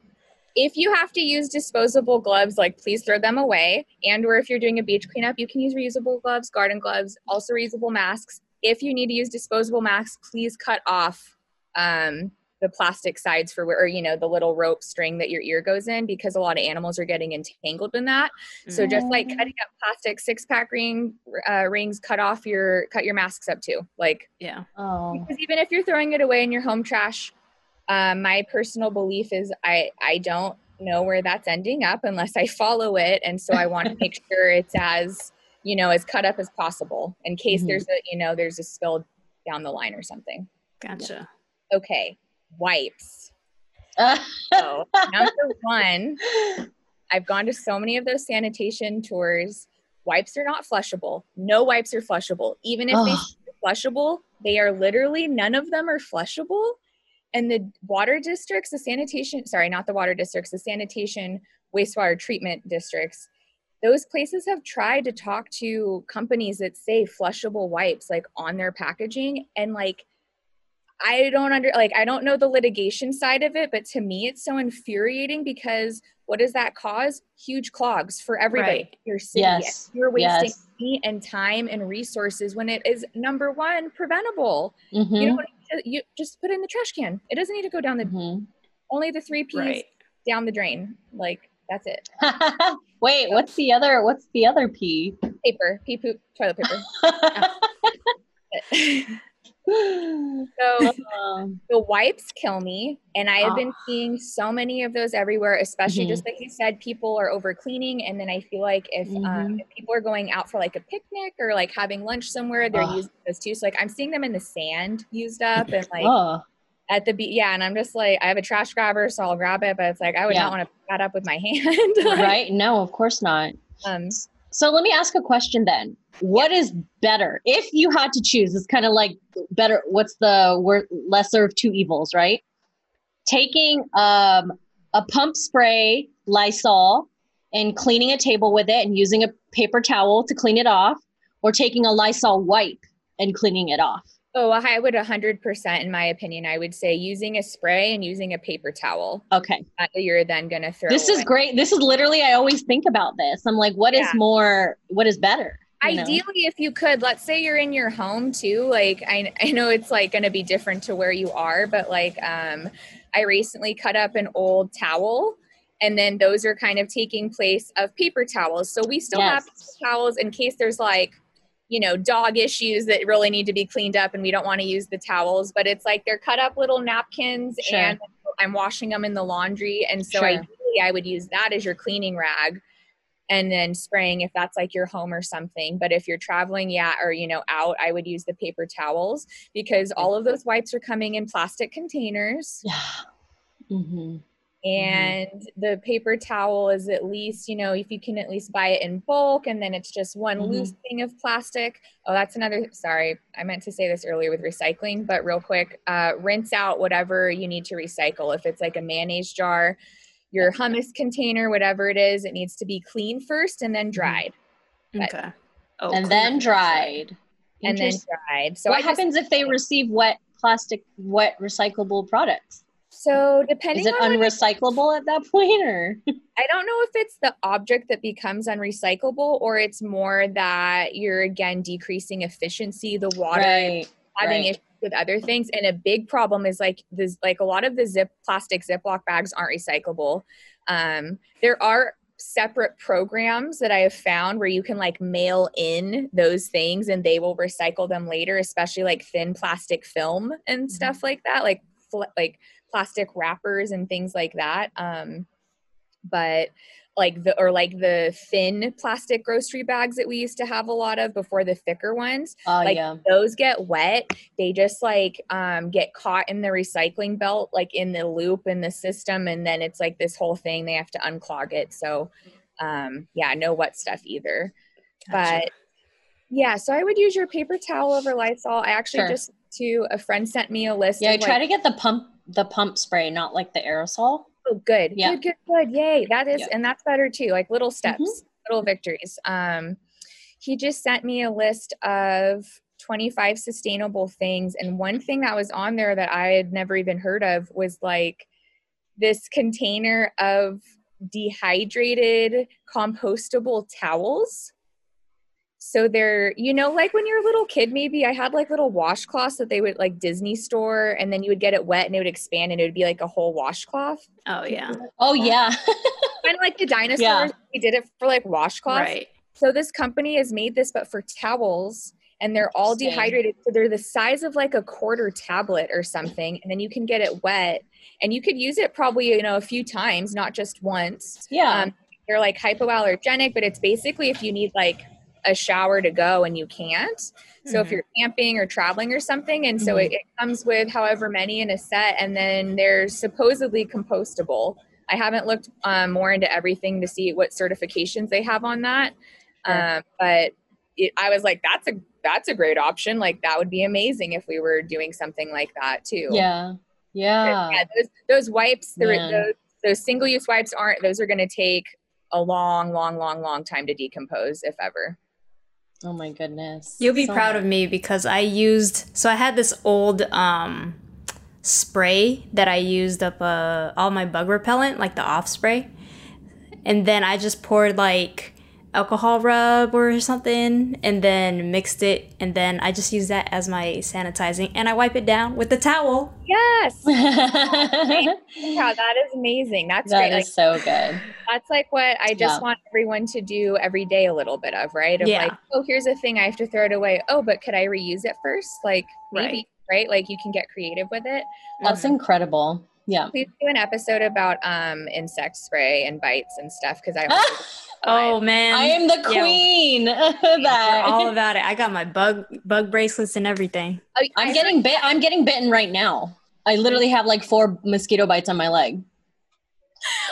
If you have to use disposable gloves, like please throw them away. And or if you're doing a beach cleanup, you can use reusable gloves, garden gloves, also reusable masks. If you need to use disposable masks, please cut off um, the plastic sides for where, or, you know, the little rope string that your ear goes in because a lot of animals are getting entangled in that. So just like mm. cutting up plastic six pack ring uh, rings, cut off your, cut your masks up too. Like, yeah. Oh. Because even if you're throwing it away in your home trash, um, my personal belief is I I don't know where that's ending up unless I follow it, and so I want to make sure it's as you know as cut up as possible in case mm-hmm. there's a you know there's a spill down the line or something. Gotcha. Okay, wipes. so number one, I've gone to so many of those sanitation tours. Wipes are not flushable. No wipes are flushable. Even if oh. they are flushable, they are literally none of them are flushable and the water districts the sanitation sorry not the water districts the sanitation wastewater treatment districts those places have tried to talk to companies that say flushable wipes like on their packaging and like i don't under like i don't know the litigation side of it but to me it's so infuriating because what does that cause huge clogs for everybody right. your city yes. you're wasting yes. money and time and resources when it is number one preventable mm-hmm. you don't you just put it in the trash can. It doesn't need to go down the mm-hmm. only the three P's right. down the drain. Like that's it. Wait, what's the other what's the other P? Paper. Pee poop toilet paper. So Um, the wipes kill me, and I have been Ah. seeing so many of those everywhere. Especially Mhm. just like you said, people are over cleaning, and then I feel like if, um, Mhm. if people are going out for like a picnic or like having lunch somewhere, they're Ugh. using those too. So like I'm seeing them in the sand used up, and like oh, at the beach. Yeah, and I'm just like I have a trash grabber, so I'll grab it, but it's like I would Yeah. not want to pick that up with my hand. Like, right? No, of course not. Um, So let me ask a question then. What is better if you had to choose? It's kind of like better. What's the wor- lesser of two evils, right? Taking um, a pump spray Lysol and cleaning a table with it and using a paper towel to clean it off, or taking a Lysol wipe and cleaning it off. Oh, I would 100%, in my opinion, I would say using a spray and using a paper towel Okay, that you're then going to throw. this is great. This is literally I always think about this. I'm like, what is Yeah. more? What is better? you know? Ideally, if you could, let's say you're in your home too. Like I, I know it's like going to be different to where you are, but like um, I recently cut up an old towel, and then those are kind of taking place of paper towels. So we still have Yes. paper towels in case there's like, you know, dog issues that really need to be cleaned up, and we don't want to use the towels. But it's like they're cut up little napkins, Sure. and I'm washing them in the laundry, and so Sure. ideally I would use that as your cleaning rag and then spraying if that's like your home or something. But if you're traveling, yeah, or you know, out, I would use the paper towels because all of those wipes are coming in plastic containers. Yeah. hmm And the paper towel is at least, you know, if you can at least buy it in bulk and then it's just one Mhm. loose thing of plastic. Oh, that's another, sorry, I meant to say this earlier with recycling, but real quick, uh, rinse out whatever you need to recycle. If it's like a mayonnaise jar, your hummus container, whatever it is, it needs to be clean first and then dried. But- Okay. Oh, and then dried. And then dried. So what I just- happens if they receive wet plastic, wet recyclable products? So depending Is it unrecyclable at that point, or I don't know if it's the object that becomes unrecyclable or it's more that you're again decreasing efficiency, the water, right? having right. issues with other things. And a big problem is like this like a lot of the zip plastic Ziploc bags aren't recyclable. Um, there are separate programs that I have found where you can like mail in those things and they will recycle them later, especially like thin plastic film and stuff like that, like fl- like plastic wrappers and things like that. Um, but like the or like the thin plastic grocery bags that we used to have a lot of before the thicker ones Oh like yeah. those get wet they just like um, get caught in the recycling belt like in the loop in the system and then it's like this whole thing they have to unclog it so um, yeah no wet stuff either Gotcha. but yeah so i would use your paper towel over lysol i actually Sure. just to a friend sent me a list Yeah, I of try like, to get the pump, the pump spray, not like the aerosol. Oh, good. Yeah. Good, good, good. Yay. That is, Yeah. and that's better too. Like little steps, Mhm. little victories. Um, he just sent me a list of 25 sustainable things. And one thing that was on there that I had never even heard of was like this container of dehydrated compostable towels. So they're, you know, like when you're a little kid, maybe I had like little washcloths that they would like Disney store, and then you would get it wet and it would expand and it would be like a whole washcloth. Oh yeah. Oh yeah. kind of like the dinosaurs. We did it for like washcloths. Right. So this company has made this, but for towels, and they're all dehydrated. So they're the size of like a quarter tablet or something, and then you can get it wet, and you could use it probably you know a few times, not just once. yeah. Um, they're like hypoallergenic, but it's basically if you need like a shower to go and you can't. So if Mhm. you're camping or traveling or something, and so Mhm. it, it comes with however many in a set, and then they're supposedly compostable. I haven't looked um, more into everything to see what certifications they have on that, Sure. um, but it, I was like, that's a that's a great option. Like that would be amazing if we were doing something like that too. yeah. Yeah. Yeah, those, those wipes, Man. those, those single use wipes aren't, those are going to take a long, long, long, long time to decompose, if ever. Oh my goodness. You'll be So proud much. of me because I used so I had this old um spray that I used up uh all my bug repellent, like the off spray. And then I just poured like alcohol rub or something and then mixed it and then I just use that as my sanitizing and I wipe it down with the towel. Yes. that yeah, that is amazing. That's is great. Like, so good. That's like what I just Yeah. want everyone to do every day a little bit of, right? Of Yeah. like, oh, here's a thing I have to throw it away. Oh, but could I reuse it first? Like maybe, right? Like you can get creative with it. That's Um, incredible. Yeah. please do an episode about um insect spray and bites and stuff because I Oh man, I am the queen of we're that. all about it. I got my bug bug bracelets and everything. I- I I'm heard- getting bit. I'm getting bitten right now. I literally have like four mosquito bites on my leg.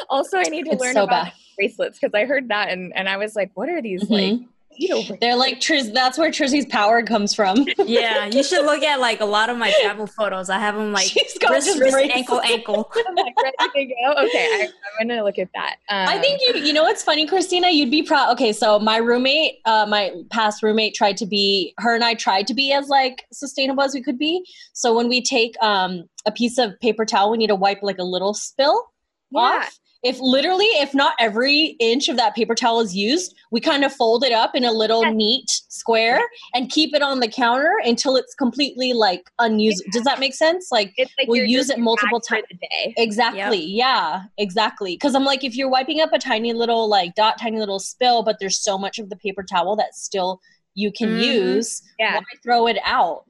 Also I need to It's learn so about bad. bracelets because I heard that and and I was like, what are these like? Mhm. mosquito They're like Triz. That's where Trizzy's power comes from. Yeah, you should look at like a lot of my travel photos. I have them like She's got wrist, just wrist, ankle, ankle. I'm like ready to go. Okay, I, I'm gonna look at that. Um, I think you. You know what's funny, Cristina? You'd be proud. Okay, so my roommate, uh, my past roommate, tried to be. Her and I tried to be as like sustainable as we could be. So when we take um a piece of paper towel, we need to wipe like a little spill yeah. off. If literally, if not every inch of that paper towel is used, we kind of fold it up in a little Yes. neat square and keep it on the counter until it's completely like unused. Does that make sense? Like like we'll use it multiple times. a day. Exactly. Yeah, exactly. Because I'm like, if you're wiping up a tiny little like dot, tiny little spill, but there's so much of the paper towel that still you can Mhm. use, Yeah, why throw it out?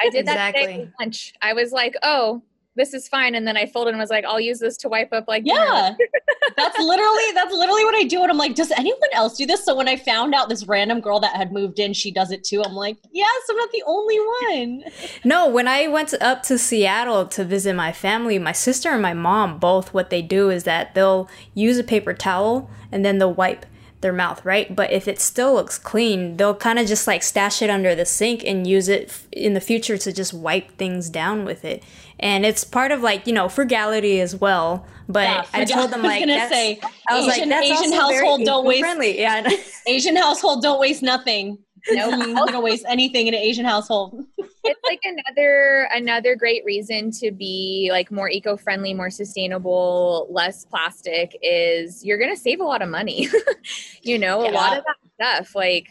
I did that today Exactly. lunch. I was like, oh, this is fine, and then I folded and was like, I'll use this to wipe up like. Yeah, that's literally that's literally what I do. And I'm like, does anyone else do this? So when I found out this random girl that had moved in, she does it too. I'm like, yes, I'm not the only one. No, when I went up to Seattle to visit my family, my sister and my mom both, what they do is that they'll use a paper towel and then they'll wipe their mouth, right? But if it still looks clean, they'll kind of just like stash it under the sink and use it f- in the future to just wipe things down with it. And it's part of like, you know, frugality as well. But Yeah, I told them I was like, gonna that's- say, I was Asian- like, that's Asian household don't waste- eco-friendly. Yeah. Asian household don't waste nothing. No, I'm not gonna waste anything in an Asian household. it's like another another great reason to be like more eco-friendly more sustainable less plastic is you're gonna save a lot of money you know a lot of that stuff like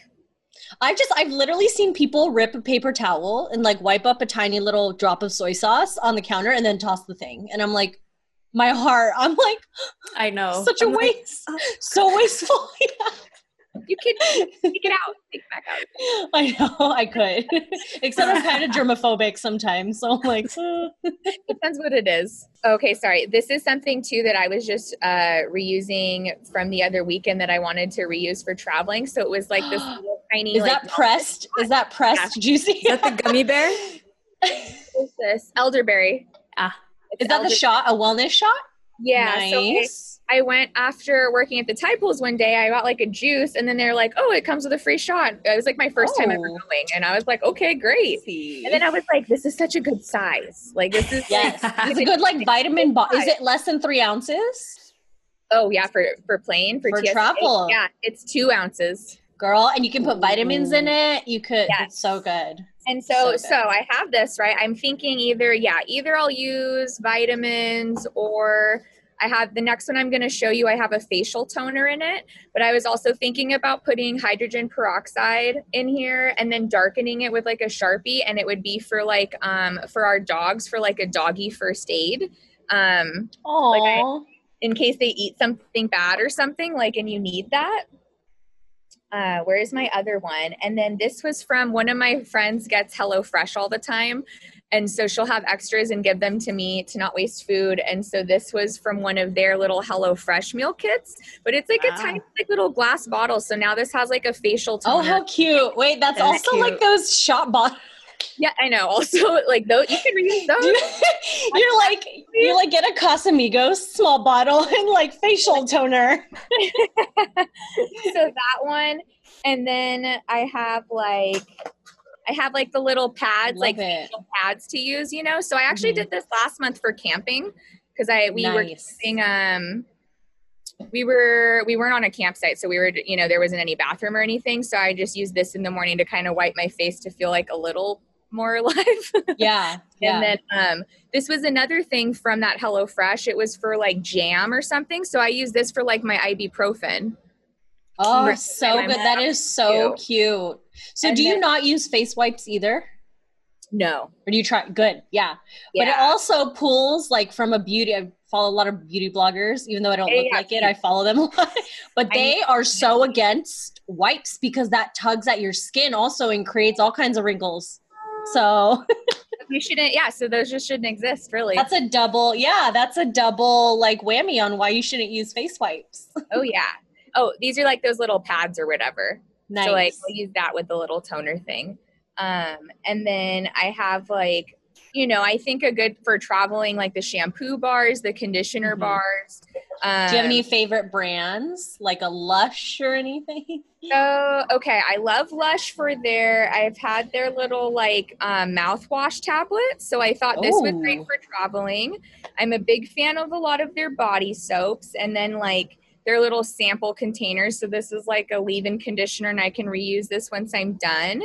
I've just I've literally seen people rip a paper towel and like wipe up a tiny little drop of soy sauce on the counter and then toss the thing. And I'm like, my heart, I'm like, I know. such a I'm like, waste. Oh. so wasteful. you can take it out take it back out I know I could. Except I'm kind of germophobic sometimes. So I'm like, depends what it is okay sorry this is something too that i was just uh reusing from the other weekend that i wanted to reuse for traveling so it was like this little tiny is like that pressed? Is that pressed juicy? Is that the gummy bear? what is this elderberry Ah. It's Is that the shot? A wellness shot? yeah so I- went after working at the Pools one day. I got like a juice, and then they're like, "Oh, it comes with a free shot." It was like my first time ever Oh. going, and I was like, "Okay, great." And then I was like, "This is such a good size. Like this is Yes. It's a good like vitamin bo- Is it less than three ounces? oh yeah for for plane for, For TSA. travel. Yeah, it's two ounces. Girl, and you can put vitamins in it. You could Yes. it's so good. And so, So so. I have this right. I'm thinking either yeah, either I'll use vitamins or I have the next one I'm going to show you. I have a facial toner in it, but I was also thinking about putting hydrogen peroxide in here and then darkening it with like a sharpie, and it would be for like um for our dogs for like a doggy first aid. Um, Oh, in case they eat something bad or something like and you need that uh where's my other one and then this was from one of my friends gets hello fresh all the time and so she'll have extras and give them to me to not waste food and so this was from one of their little hello fresh meal kits but it's like Wow. a tiny like little glass bottle so now this has like a facial toner oh, how cute! Wait, that's That also like those shot bottles. yeah i know also like those you can reuse those you're like you like get a Casamigos small bottle and like facial toner. so that one and then i have like i have like the little pads like Love it. facial pads to use you know so i actually Mhm. did this last month for camping because i we were Nice. camping um we were we weren't on a campsite so we were you know there wasn't any bathroom or anything so i just used this in the morning to kind of wipe my face to feel like a little more alive Yeah, yeah. and then um, this was another thing from that Hello Fresh. It was for like jam or something. So I use this for like my ibuprofen. Oh, Right. so good. That mom so cute. So, And do you then- not use face wipes either? No. Or do you try? Good, yeah. But it also pulls like from a beauty. I follow a lot of beauty bloggers, even though I don't Yeah, look yeah. like it. I follow them a lot. But they are so against wipes because that tugs at your skin also and creates all kinds of wrinkles. So you shouldn't. Yeah, so those just shouldn't exist, really. That's a double. Yeah, that's a double like whammy on why you shouldn't use face wipes. oh yeah. Oh, these are like those little pads or whatever. nice. So like we'll use that with the little toner thing. Um, and then I have like, you know, I think a good for traveling like the shampoo bars, the conditioner Mhm. bars. Um, Do you have any favorite brands like a Lush or anything? So okay, I love Lush for their. I've had their little like um, mouthwash tablets, so I thought this was great for traveling. I'm a big fan of a lot of their body soaps, and then like their little sample containers. So this is like a leave-in conditioner, and I can reuse this once I'm done.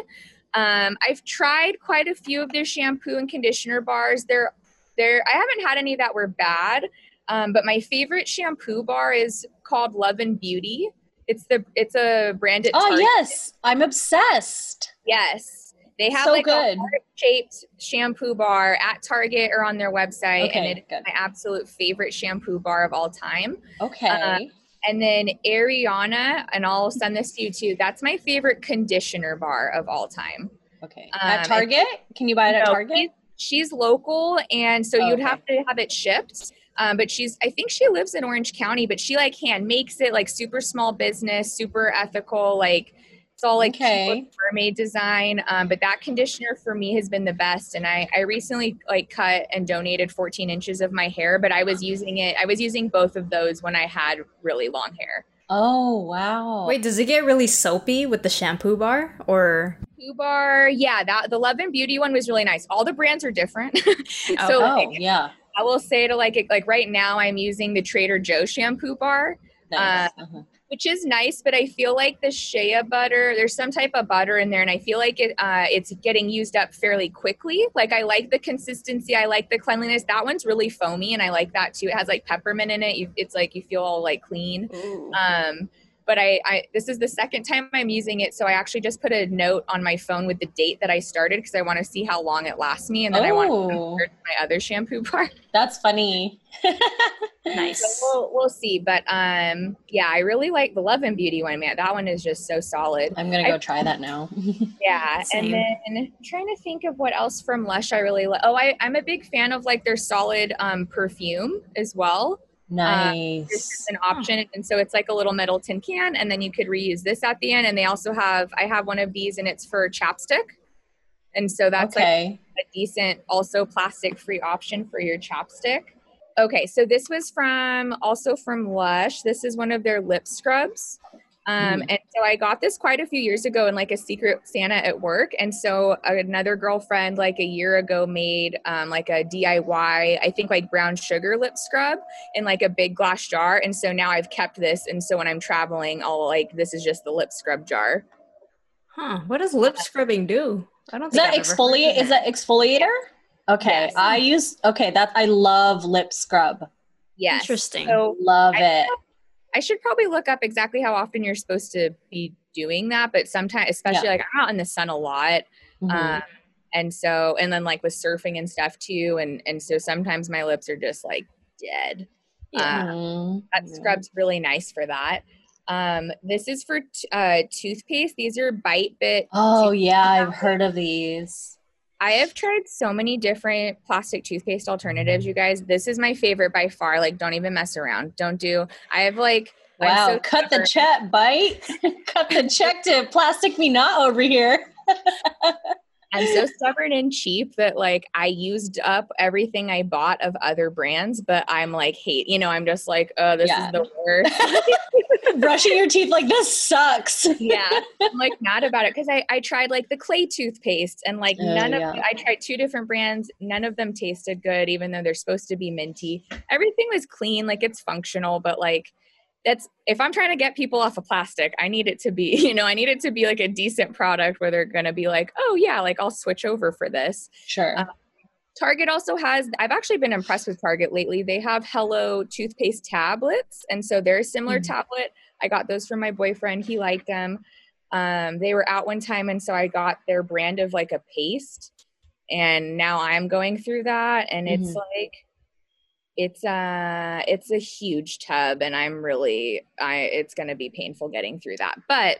Um, I've tried quite a few of their shampoo and conditioner bars. They're they're I haven't had any that were bad. Um, but my favorite shampoo bar is called Love and Beauty. It's the it's a brand at Oh Target. yes, I'm obsessed. Yes. They have So like good. a heart shaped shampoo bar at Target or on their website, and Okay, it's my absolute favorite shampoo bar of all time. Okay. Uh, And then Ariana, and I'll send this to you too. That's my favorite conditioner bar of all time. okay. um, at Target? Can you buy it at No, Target? she's- She's local, and so you'd Okay. have to have it shipped. Um, but she's, I think she lives in Orange County, but she like hand makes it like super small business, super ethical. Like it's all like cute Okay. mermaid design. Um, but that conditioner for me has been the best. And I, I recently like cut and donated 14 inches of my hair, but I was using it. I was using both of those when I had really long hair. Oh wow. Wait, does it get really soapy with the shampoo bar? Or Poo bar, yeah, that the Love and Beauty one was really nice. All the brands are different, so oh like, yeah. I will say to like like right now I'm using the Trader Joe shampoo bar, Nice. Uh-huh. Which is nice, but I feel like the shea butter, there's some type of butter in there, and I feel like it uh, it's getting used up fairly quickly. Like I like the consistency, I like the cleanliness. That one's really foamy, and I like that too. It has like peppermint in it. You, it's like you feel all like clean. Um, but I, I this is the second time I'm using it, so I actually just put a note on my phone with the date that I started because I want to see how long it lasts me, and then I want to Oh. compare my other shampoo bar. That's funny. So nice. we'll, we'll see. But um, yeah, I really like the Love and Beauty one, man. That one is just so solid. I'm gonna go try that now. Yeah. Same. And then I'm trying to think of what else from Lush I really like. Oh, I, I'm a big fan of like their solid um, perfume as well. Uh, there's nice. just an option. Hmm. And so it's like a little metal tin can, and then you could reuse this at the end. And they also have, I have one of these and it's for chapstick. And so that's like a decent also plastic free option for your chapstick okay so this was from also from lush this is one of their lip scrubs um, Mm. and so i got this quite a few years ago in like a secret santa at work and so another girlfriend like a year ago made um, like a diy i think like brown sugar lip scrub in like a big glass jar and so now i've kept this and so when i'm traveling i'll like this is just the lip scrub jar Huh. What does lip scrubbing do? I don't Is think that I've ever heard exfoliate? Is that exfoliator? Okay. Yes. I use okay, that I love lip scrub. yes Interesting. so Love I it. I should probably look up exactly how often you're supposed to be doing that, but sometimes, especially like I'm out in the sun a lot, Mhm. um, and so and then like with surfing and stuff too, and and so sometimes my lips are just like dead. Yeah. Mhm. that Yeah. scrub's really nice for that. Um, this is for t- uh, toothpaste. These are Bite Bit. Oh yeah, I've heard of these. I have tried so many different plastic toothpaste alternatives, you guys. This is my favorite by far. Like, don't even mess around. Don't do. I have like. Wow, so cut the check, bite. cut the check to plastic me not over here. I'm so stubborn and cheap that like I used up everything I bought of other brands, but I'm like hate, you know, I'm just like, oh, this Yeah. is the worst. Brushing your teeth like this sucks. yeah. I'm like mad about it because I, I tried like the clay toothpaste and like Oh, none yeah. of I tried two different brands, none of them tasted good, even though they're supposed to be minty. Everything was clean, like it's functional, but like that's if I'm trying to get people off of plastic, I need it to be, you know, I need it to be like a decent product where they're gonna be like, oh yeah, like I'll switch over for this. Sure. Uh, Target also has, I've actually been impressed with Target lately. They have Hello toothpaste tablets. And so they're a similar Mhm. tablet. I got those from my boyfriend. He liked them. Um, they were out one time. And so I got their brand of like a paste. And now I'm going through that. And it's Mhm. like, it's a it's a huge tub and i'm really i it's going to be painful getting through that but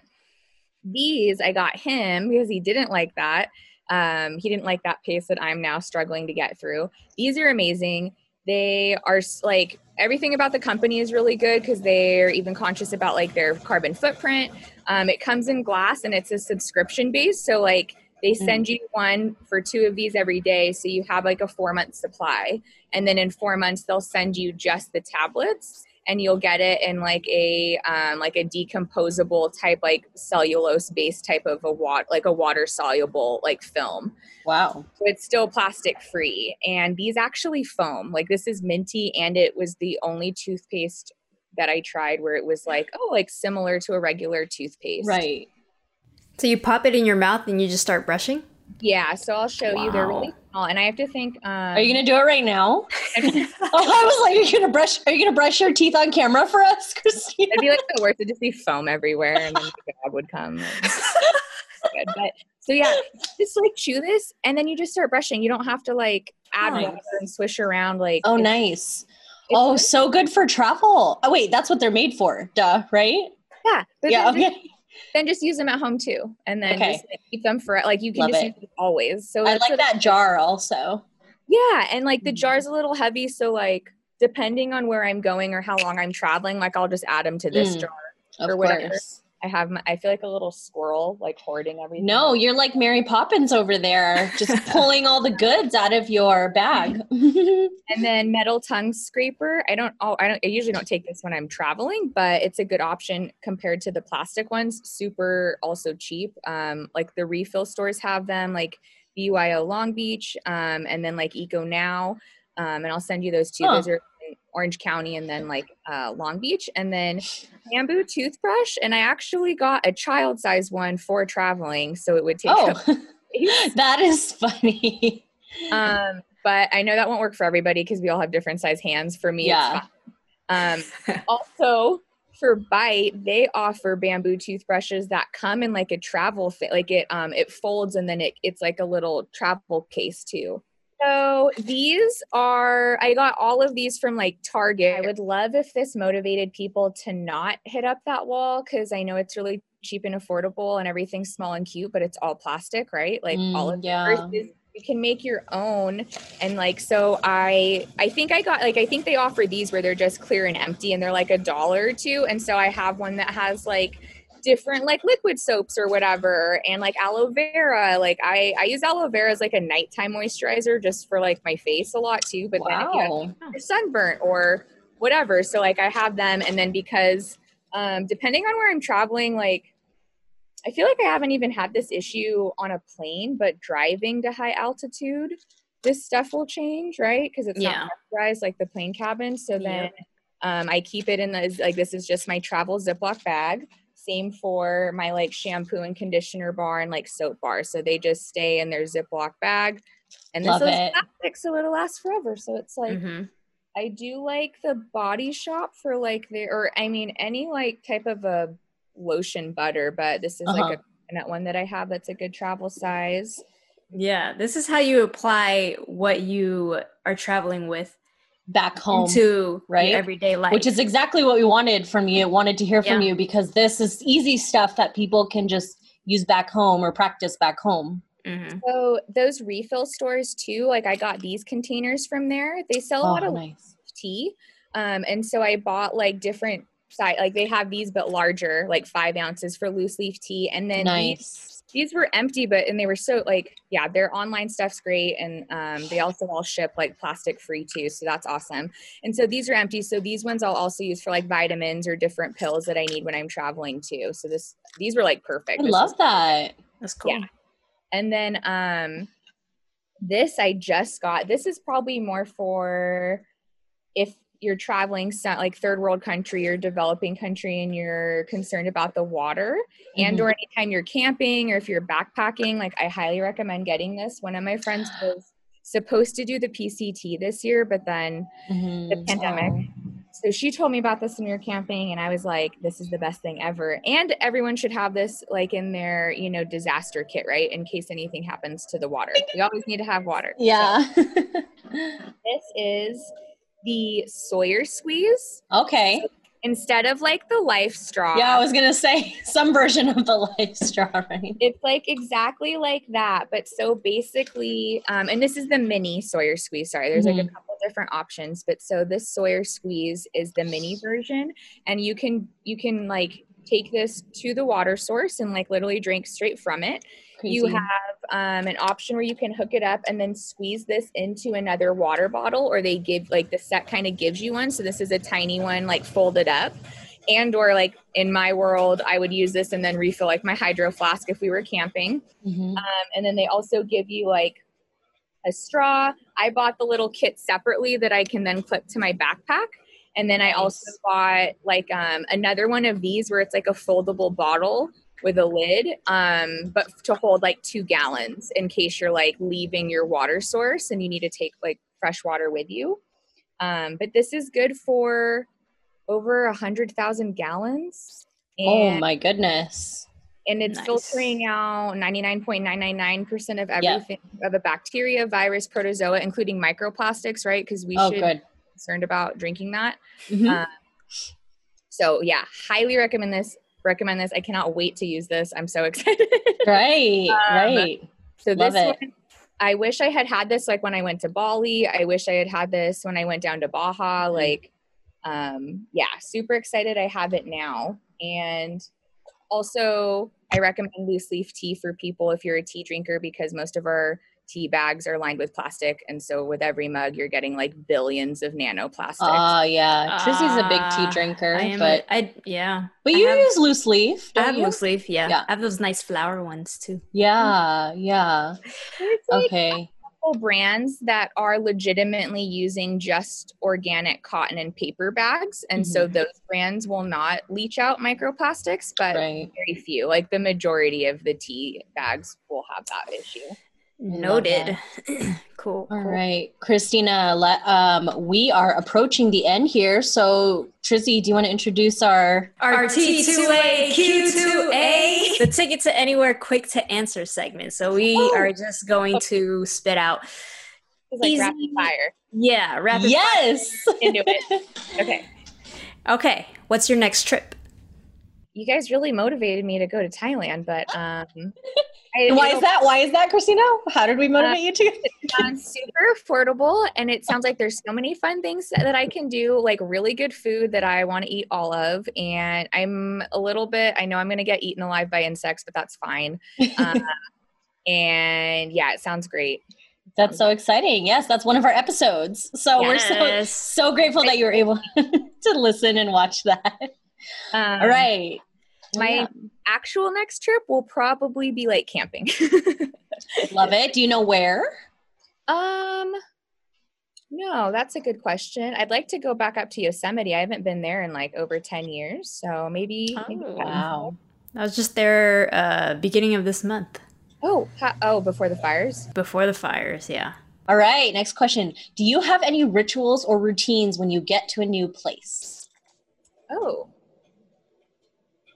these i got him because he didn't like that Um, he didn't like that pace that I'm now struggling to get through. These are amazing. They are like everything about the company is really good because they're even conscious about like their carbon footprint. Um, it comes in glass and it's a subscription base. So like they mm. send you one for two of these every day. So you have like a four month supply. And then in four months, they'll send you just the tablets and you'll get it in like a um, like a decomposable type like cellulose based type of a water like a water soluble like film wow so it's still plastic free and these actually foam like this is minty and it was the only toothpaste that i tried where it was like oh like similar to a regular toothpaste right so you pop it in your mouth and you just start brushing yeah, so I'll show wow. you. They're really small, and I have to think. Um, are you gonna do it right now? oh, I was like, are you gonna brush? Are you gonna brush your teeth on camera for us, Cristina? It'd be like the worst. It'd just be foam everywhere, and then the dog would come. good. But so yeah, just like chew this, and then you just start brushing. You don't have to like add nice. water and swish around. Like oh, nice. oh, so good for travel. Oh wait, that's what they're made for. Duh, right? Yeah. Yeah. Okay. Then just use them at home too, and then okay. just like, keep them for like you can Love just it. use them always. So I like that jar also. Yeah, and like the mm. jar's a little heavy, so like depending on where I'm going or how long I'm traveling, like I'll just add them to this mm, jar or whatever. Course. I have my, I feel like a little squirrel like hoarding everything. No, you're like Mary Poppins over there, just pulling all the goods out of your bag. and then metal tongue scraper. I don't oh I don't I usually don't take this when I'm traveling, but it's a good option compared to the plastic ones. Super also cheap. Um like the refill stores have them like BYO Long Beach um and then like Eco Now. Um and I'll send you those two. Huh. Those are Orange County and then like uh, Long Beach, and then bamboo toothbrush. And I actually got a child size one for traveling, so it would take. Oh, that is funny. um, but I know that won't work for everybody because we all have different size hands. For me, yeah. Um, also, for Bite, they offer bamboo toothbrushes that come in like a travel fit, like it um it folds and then it it's like a little travel case too. So these are, I got all of these from like Target. I would love if this motivated people to not hit up that wall because I know it's really cheap and affordable and everything's small and cute, but it's all plastic, right? Like mm, all of yeah. Is, you can make your own and like so i i think i got like i think they offer these where they're just clear and empty and they're like a dollar or two and so i have one that has like different like liquid soaps or whatever and like aloe vera like i i use aloe vera as like a nighttime moisturizer just for like my face a lot too but wow. then sunburnt or whatever so like i have them and then because um depending on where i'm traveling like i feel like i haven't even had this issue on a plane but driving to high altitude this stuff will change right because it's yeah. not pressurized like the plane cabin so then yep. um, i keep it in the like this is just my travel ziploc bag same for my like shampoo and conditioner bar and like soap bar. So they just stay in their Ziploc bag. And this Love is it. plastic, so it'll last forever. So it's like mm-hmm. I do like the body shop for like the or I mean any like type of a lotion butter, but this is uh-huh. like a coconut one that I have that's a good travel size. Yeah, this is how you apply what you are traveling with back home to right everyday life which is exactly what we wanted from you wanted to hear from yeah. you because this is easy stuff that people can just use back home or practice back home mm-hmm. so those refill stores too like i got these containers from there they sell a oh, lot of nice. tea um, and so i bought like different size like they have these but larger like five ounces for loose leaf tea and then nice. these, these were empty, but and they were so like yeah, their online stuff's great, and um, they also all ship like plastic free too, so that's awesome. And so these are empty, so these ones I'll also use for like vitamins or different pills that I need when I'm traveling too. So this these were like perfect. I love that. That's cool. Yeah. And then um, this I just got. This is probably more for if you're traveling like third world country or developing country and you're concerned about the water mm-hmm. and or anytime you're camping or if you're backpacking like i highly recommend getting this one of my friends was supposed to do the pct this year but then mm-hmm. the pandemic oh. so she told me about this when we were camping and i was like this is the best thing ever and everyone should have this like in their you know disaster kit right in case anything happens to the water we always need to have water yeah so, this is the Sawyer squeeze. Okay. So instead of like the life straw. Yeah, I was gonna say some version of the life straw, right? It's like exactly like that, but so basically, um, and this is the mini Sawyer squeeze. Sorry, there's like a couple different options, but so this Sawyer squeeze is the mini version, and you can you can like take this to the water source and like literally drink straight from it. Crazy. You have um, an option where you can hook it up and then squeeze this into another water bottle, or they give like the set kind of gives you one. So this is a tiny one, like folded up. And or like in my world, I would use this and then refill like my hydro flask if we were camping. Mhm. Um, and then they also give you like a straw. I bought the little kit separately that I can then clip to my backpack. And then I also bought like um, another one of these where it's like a foldable bottle with a lid, um, but to hold like two gallons in case you're like leaving your water source and you need to take like fresh water with you. Um, but this is good for over a hundred thousand gallons. Oh my goodness. and it's Nice. filtering out 99.999% of Yeah. everything of a bacteria, virus, protozoa, including microplastics, right? Because we Oh, should good. Concerned about drinking that. Mhm. Uh, so yeah, highly recommend this. Recommend this. I cannot wait to use this. I'm so excited. right, um, right. so Love this it. one, I wish I had had this like when I went to Bali. I wish I had had this when I went down to Baja. Mm-hmm. Like, um, yeah, super excited. I have it now, and also I recommend loose leaf tea for people if you're a tea drinker because most of our tea bags are lined with plastic, and so with every mug you're getting like billions of nanoplastics. Ah, yeah. Trizzy's a big tea Ah, drinker, I am. but I yeah. but I you have- use loose leaf. I don't have you? loose leaf. Yeah. Yeah. I have those nice flower ones too. Yeah, yeah. Like Okay. brands that are legitimately using just organic cotton and paper bags and so Mm-hmm. those brands will not leach out microplastics but Right. very few like the majority of the tea bags will have that issue Love Noted. cool. All cool. right, Cristina. Let, um, we are approaching the end here. So, Trizzy, do you want to introduce our? Our T2A, Q2A. The ticket to anywhere quick to answer segment. So we Oh. are just going to spit out. it's like Easy. rapid fire yes. Yeah, rapid into it okay Okay, what's your next trip? you guys really motivated me to go to thailand but um I, Why is that? Why is that, Cristina? How did we motivate you to? It sounds super affordable and it sounds like there's so many fun things that, that I can do, like really good food that I want to eat all of. And I'm a little bit, I know I'm going to get eaten alive by insects, but that's fine. Um, and yeah, it sounds great. That's so exciting. Yes, that's one of our episodes. So we're so so grateful that you were able to listen and watch that. Um, All right. My Yeah. actual next trip will probably be like camping. Love it. Do you know where? um, no, that's a good question. I'd like to go back up to Yosemite. I haven't been there in like over 10 years. So maybe. maybe Oh, that- Wow. I was just there uh beginning of this month. Oh, ha- oh, before the fires. Before the fires, yeah. All right. Next question. Do you have any rituals or routines when you get to a new place? Oh.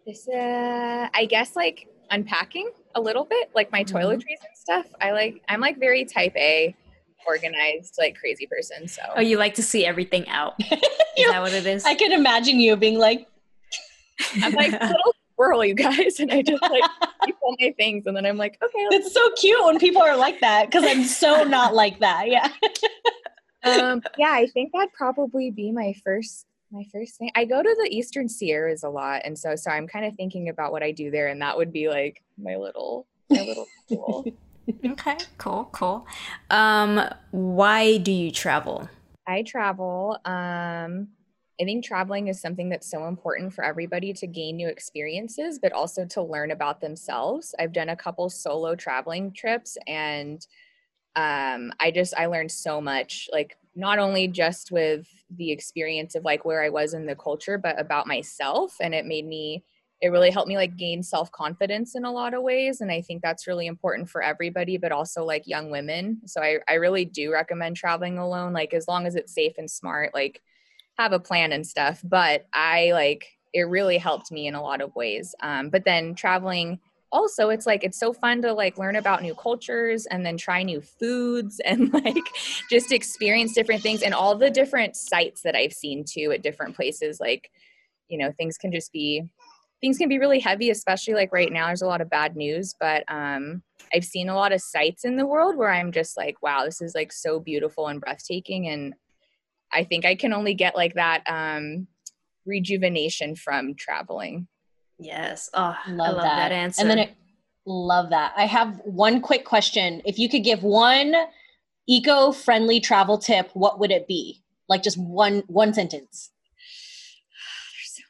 This uh I guess like unpacking a little bit, like my Mhm. toiletries and stuff. I like I'm like very type A organized, like crazy person. So Oh, you like to see everything out. Is You- that what it is? I can imagine you being like, I'm like little squirrel, you guys, and I just like keep all my things and then I'm like, okay, it's so cute when people are like that because I'm so not like that. Yeah. um yeah, I think that'd probably be my first my first thing. I go to the Eastern Sierras a lot, and so so I'm kind of thinking about what I do there, and that would be like my little my little tool. okay, cool, cool. Um, why do you travel? I travel. Um, I think traveling is something that's so important for everybody to gain new experiences, but also to learn about themselves. I've done a couple solo traveling trips, and um, I just I learned so much. Like not only just with the experience of like where I was in the culture, but about myself, and it made me. It really helped me like gain self confidence in a lot of ways, and I think that's really important for everybody, but also like young women. So I I really do recommend traveling alone, like as long as it's safe and smart. Like have a plan and stuff but i like it really helped me in a lot of ways um, but then traveling also it's like it's so fun to like learn about new cultures and then try new foods and like just experience different things and all the different sites that i've seen too at different places like you know things can just be things can be really heavy especially like right now there's a lot of bad news but um i've seen a lot of sites in the world where i'm just like wow this is like so beautiful and breathtaking and i think i can only get like that um rejuvenation from traveling Yes. Oh, Love, I love that. that, answer. And then it, love that. I have one quick question. If you could give one eco-friendly travel tip, what would it be? Like just one one sentence. there's so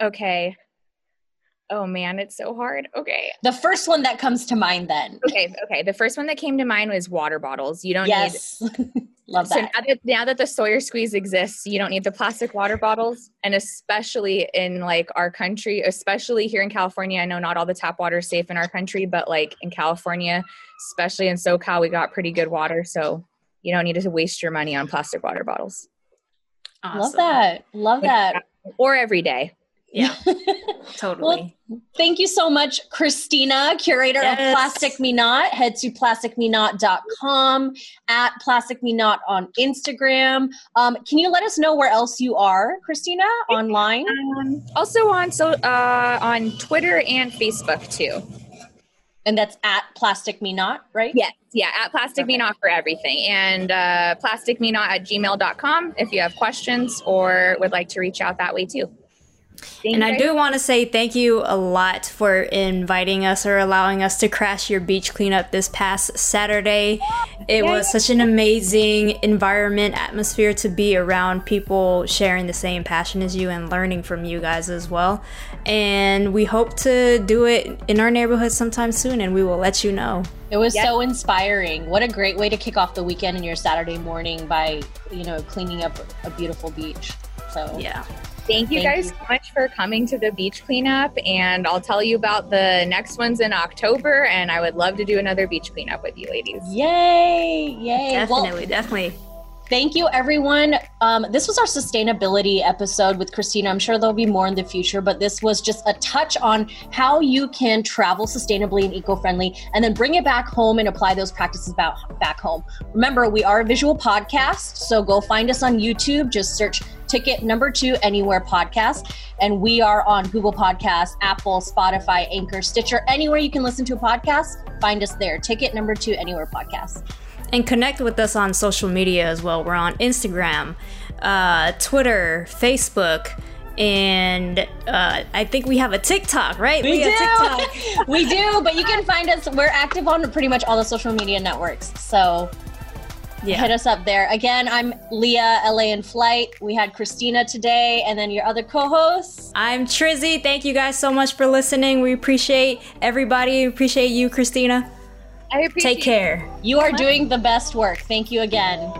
many okay oh man it's so hard okay The first one that comes to mind then. okay okay the first one that came to mind was water bottles you don't need Yes. love So that. now that, now that the Sawyer squeeze exists, you don't need the plastic water bottles. And especially in like our country, especially here in California, I know not all the tap water is safe in our country, but like in California, especially in SoCal, we got pretty good water. So you don't need to waste your money on plastic water bottles Love that. Love that. or every day. Yeah, totally. Thank you so much, Cristina, curator Yes. of Plastic Me Not. Head to plasticmenot.com, at Plastic Me Not on Instagram. Um, can you let us know where else you are, Cristina, online? Um, also on so uh, on Twitter and Facebook too. And that's at Plastic Me Not, right? Yes, yeah, at Plastic Me Not for everything. And uh, plasticmenot at gmail.com if you have questions or would like to reach out that way too. Thank And you I do want to say thank you a lot for inviting us or allowing us to crash your beach cleanup this past Saturday. It Yeah, was such an amazing environment, atmosphere to be around people sharing the same passion as you and learning from you guys as well. And we hope to do it in our neighborhood sometime soon, and we will let you know. It was Yes. so inspiring. What a great way to kick off the weekend and your Saturday morning by, you know, cleaning up a beautiful beach. So Yeah. Thank you Thank guys you. so much for coming to the beach cleanup. And I'll tell you about the next ones in October. And I would love to do another beach cleanup with you ladies. Yay! Yay! Well, Definitely, definitely. Thank you, everyone. Um, this was our sustainability episode with Cristina. I'm sure there'll be more in the future, but this was just a touch on how you can travel sustainably and eco friendly and then bring it back home and apply those practices back, home. Remember, we are a visual podcast, so go find us on YouTube. Just search Ticket Number Two Anywhere Podcast. And we are on Google Podcasts, Apple, Spotify, Anchor, Stitcher, anywhere you can listen to a podcast. Find us there. Ticket Number Two Anywhere Podcast. And connect with us on social media as well. We're on Instagram, uh, Twitter, Facebook, and uh, I think we have a TikTok, right? We Leah, do. TikTok. we do, but you can find us. We're active on pretty much all the social media networks. So hit us up there. Again, I'm Leah, LA in Flight. We had Cristina today, and then your other co hosts. I'm Trizzy. Thank you guys so much for listening. We appreciate everybody. We appreciate you, Cristina. I appreciate Take care. You are uh-huh. doing the best work. Thank you again.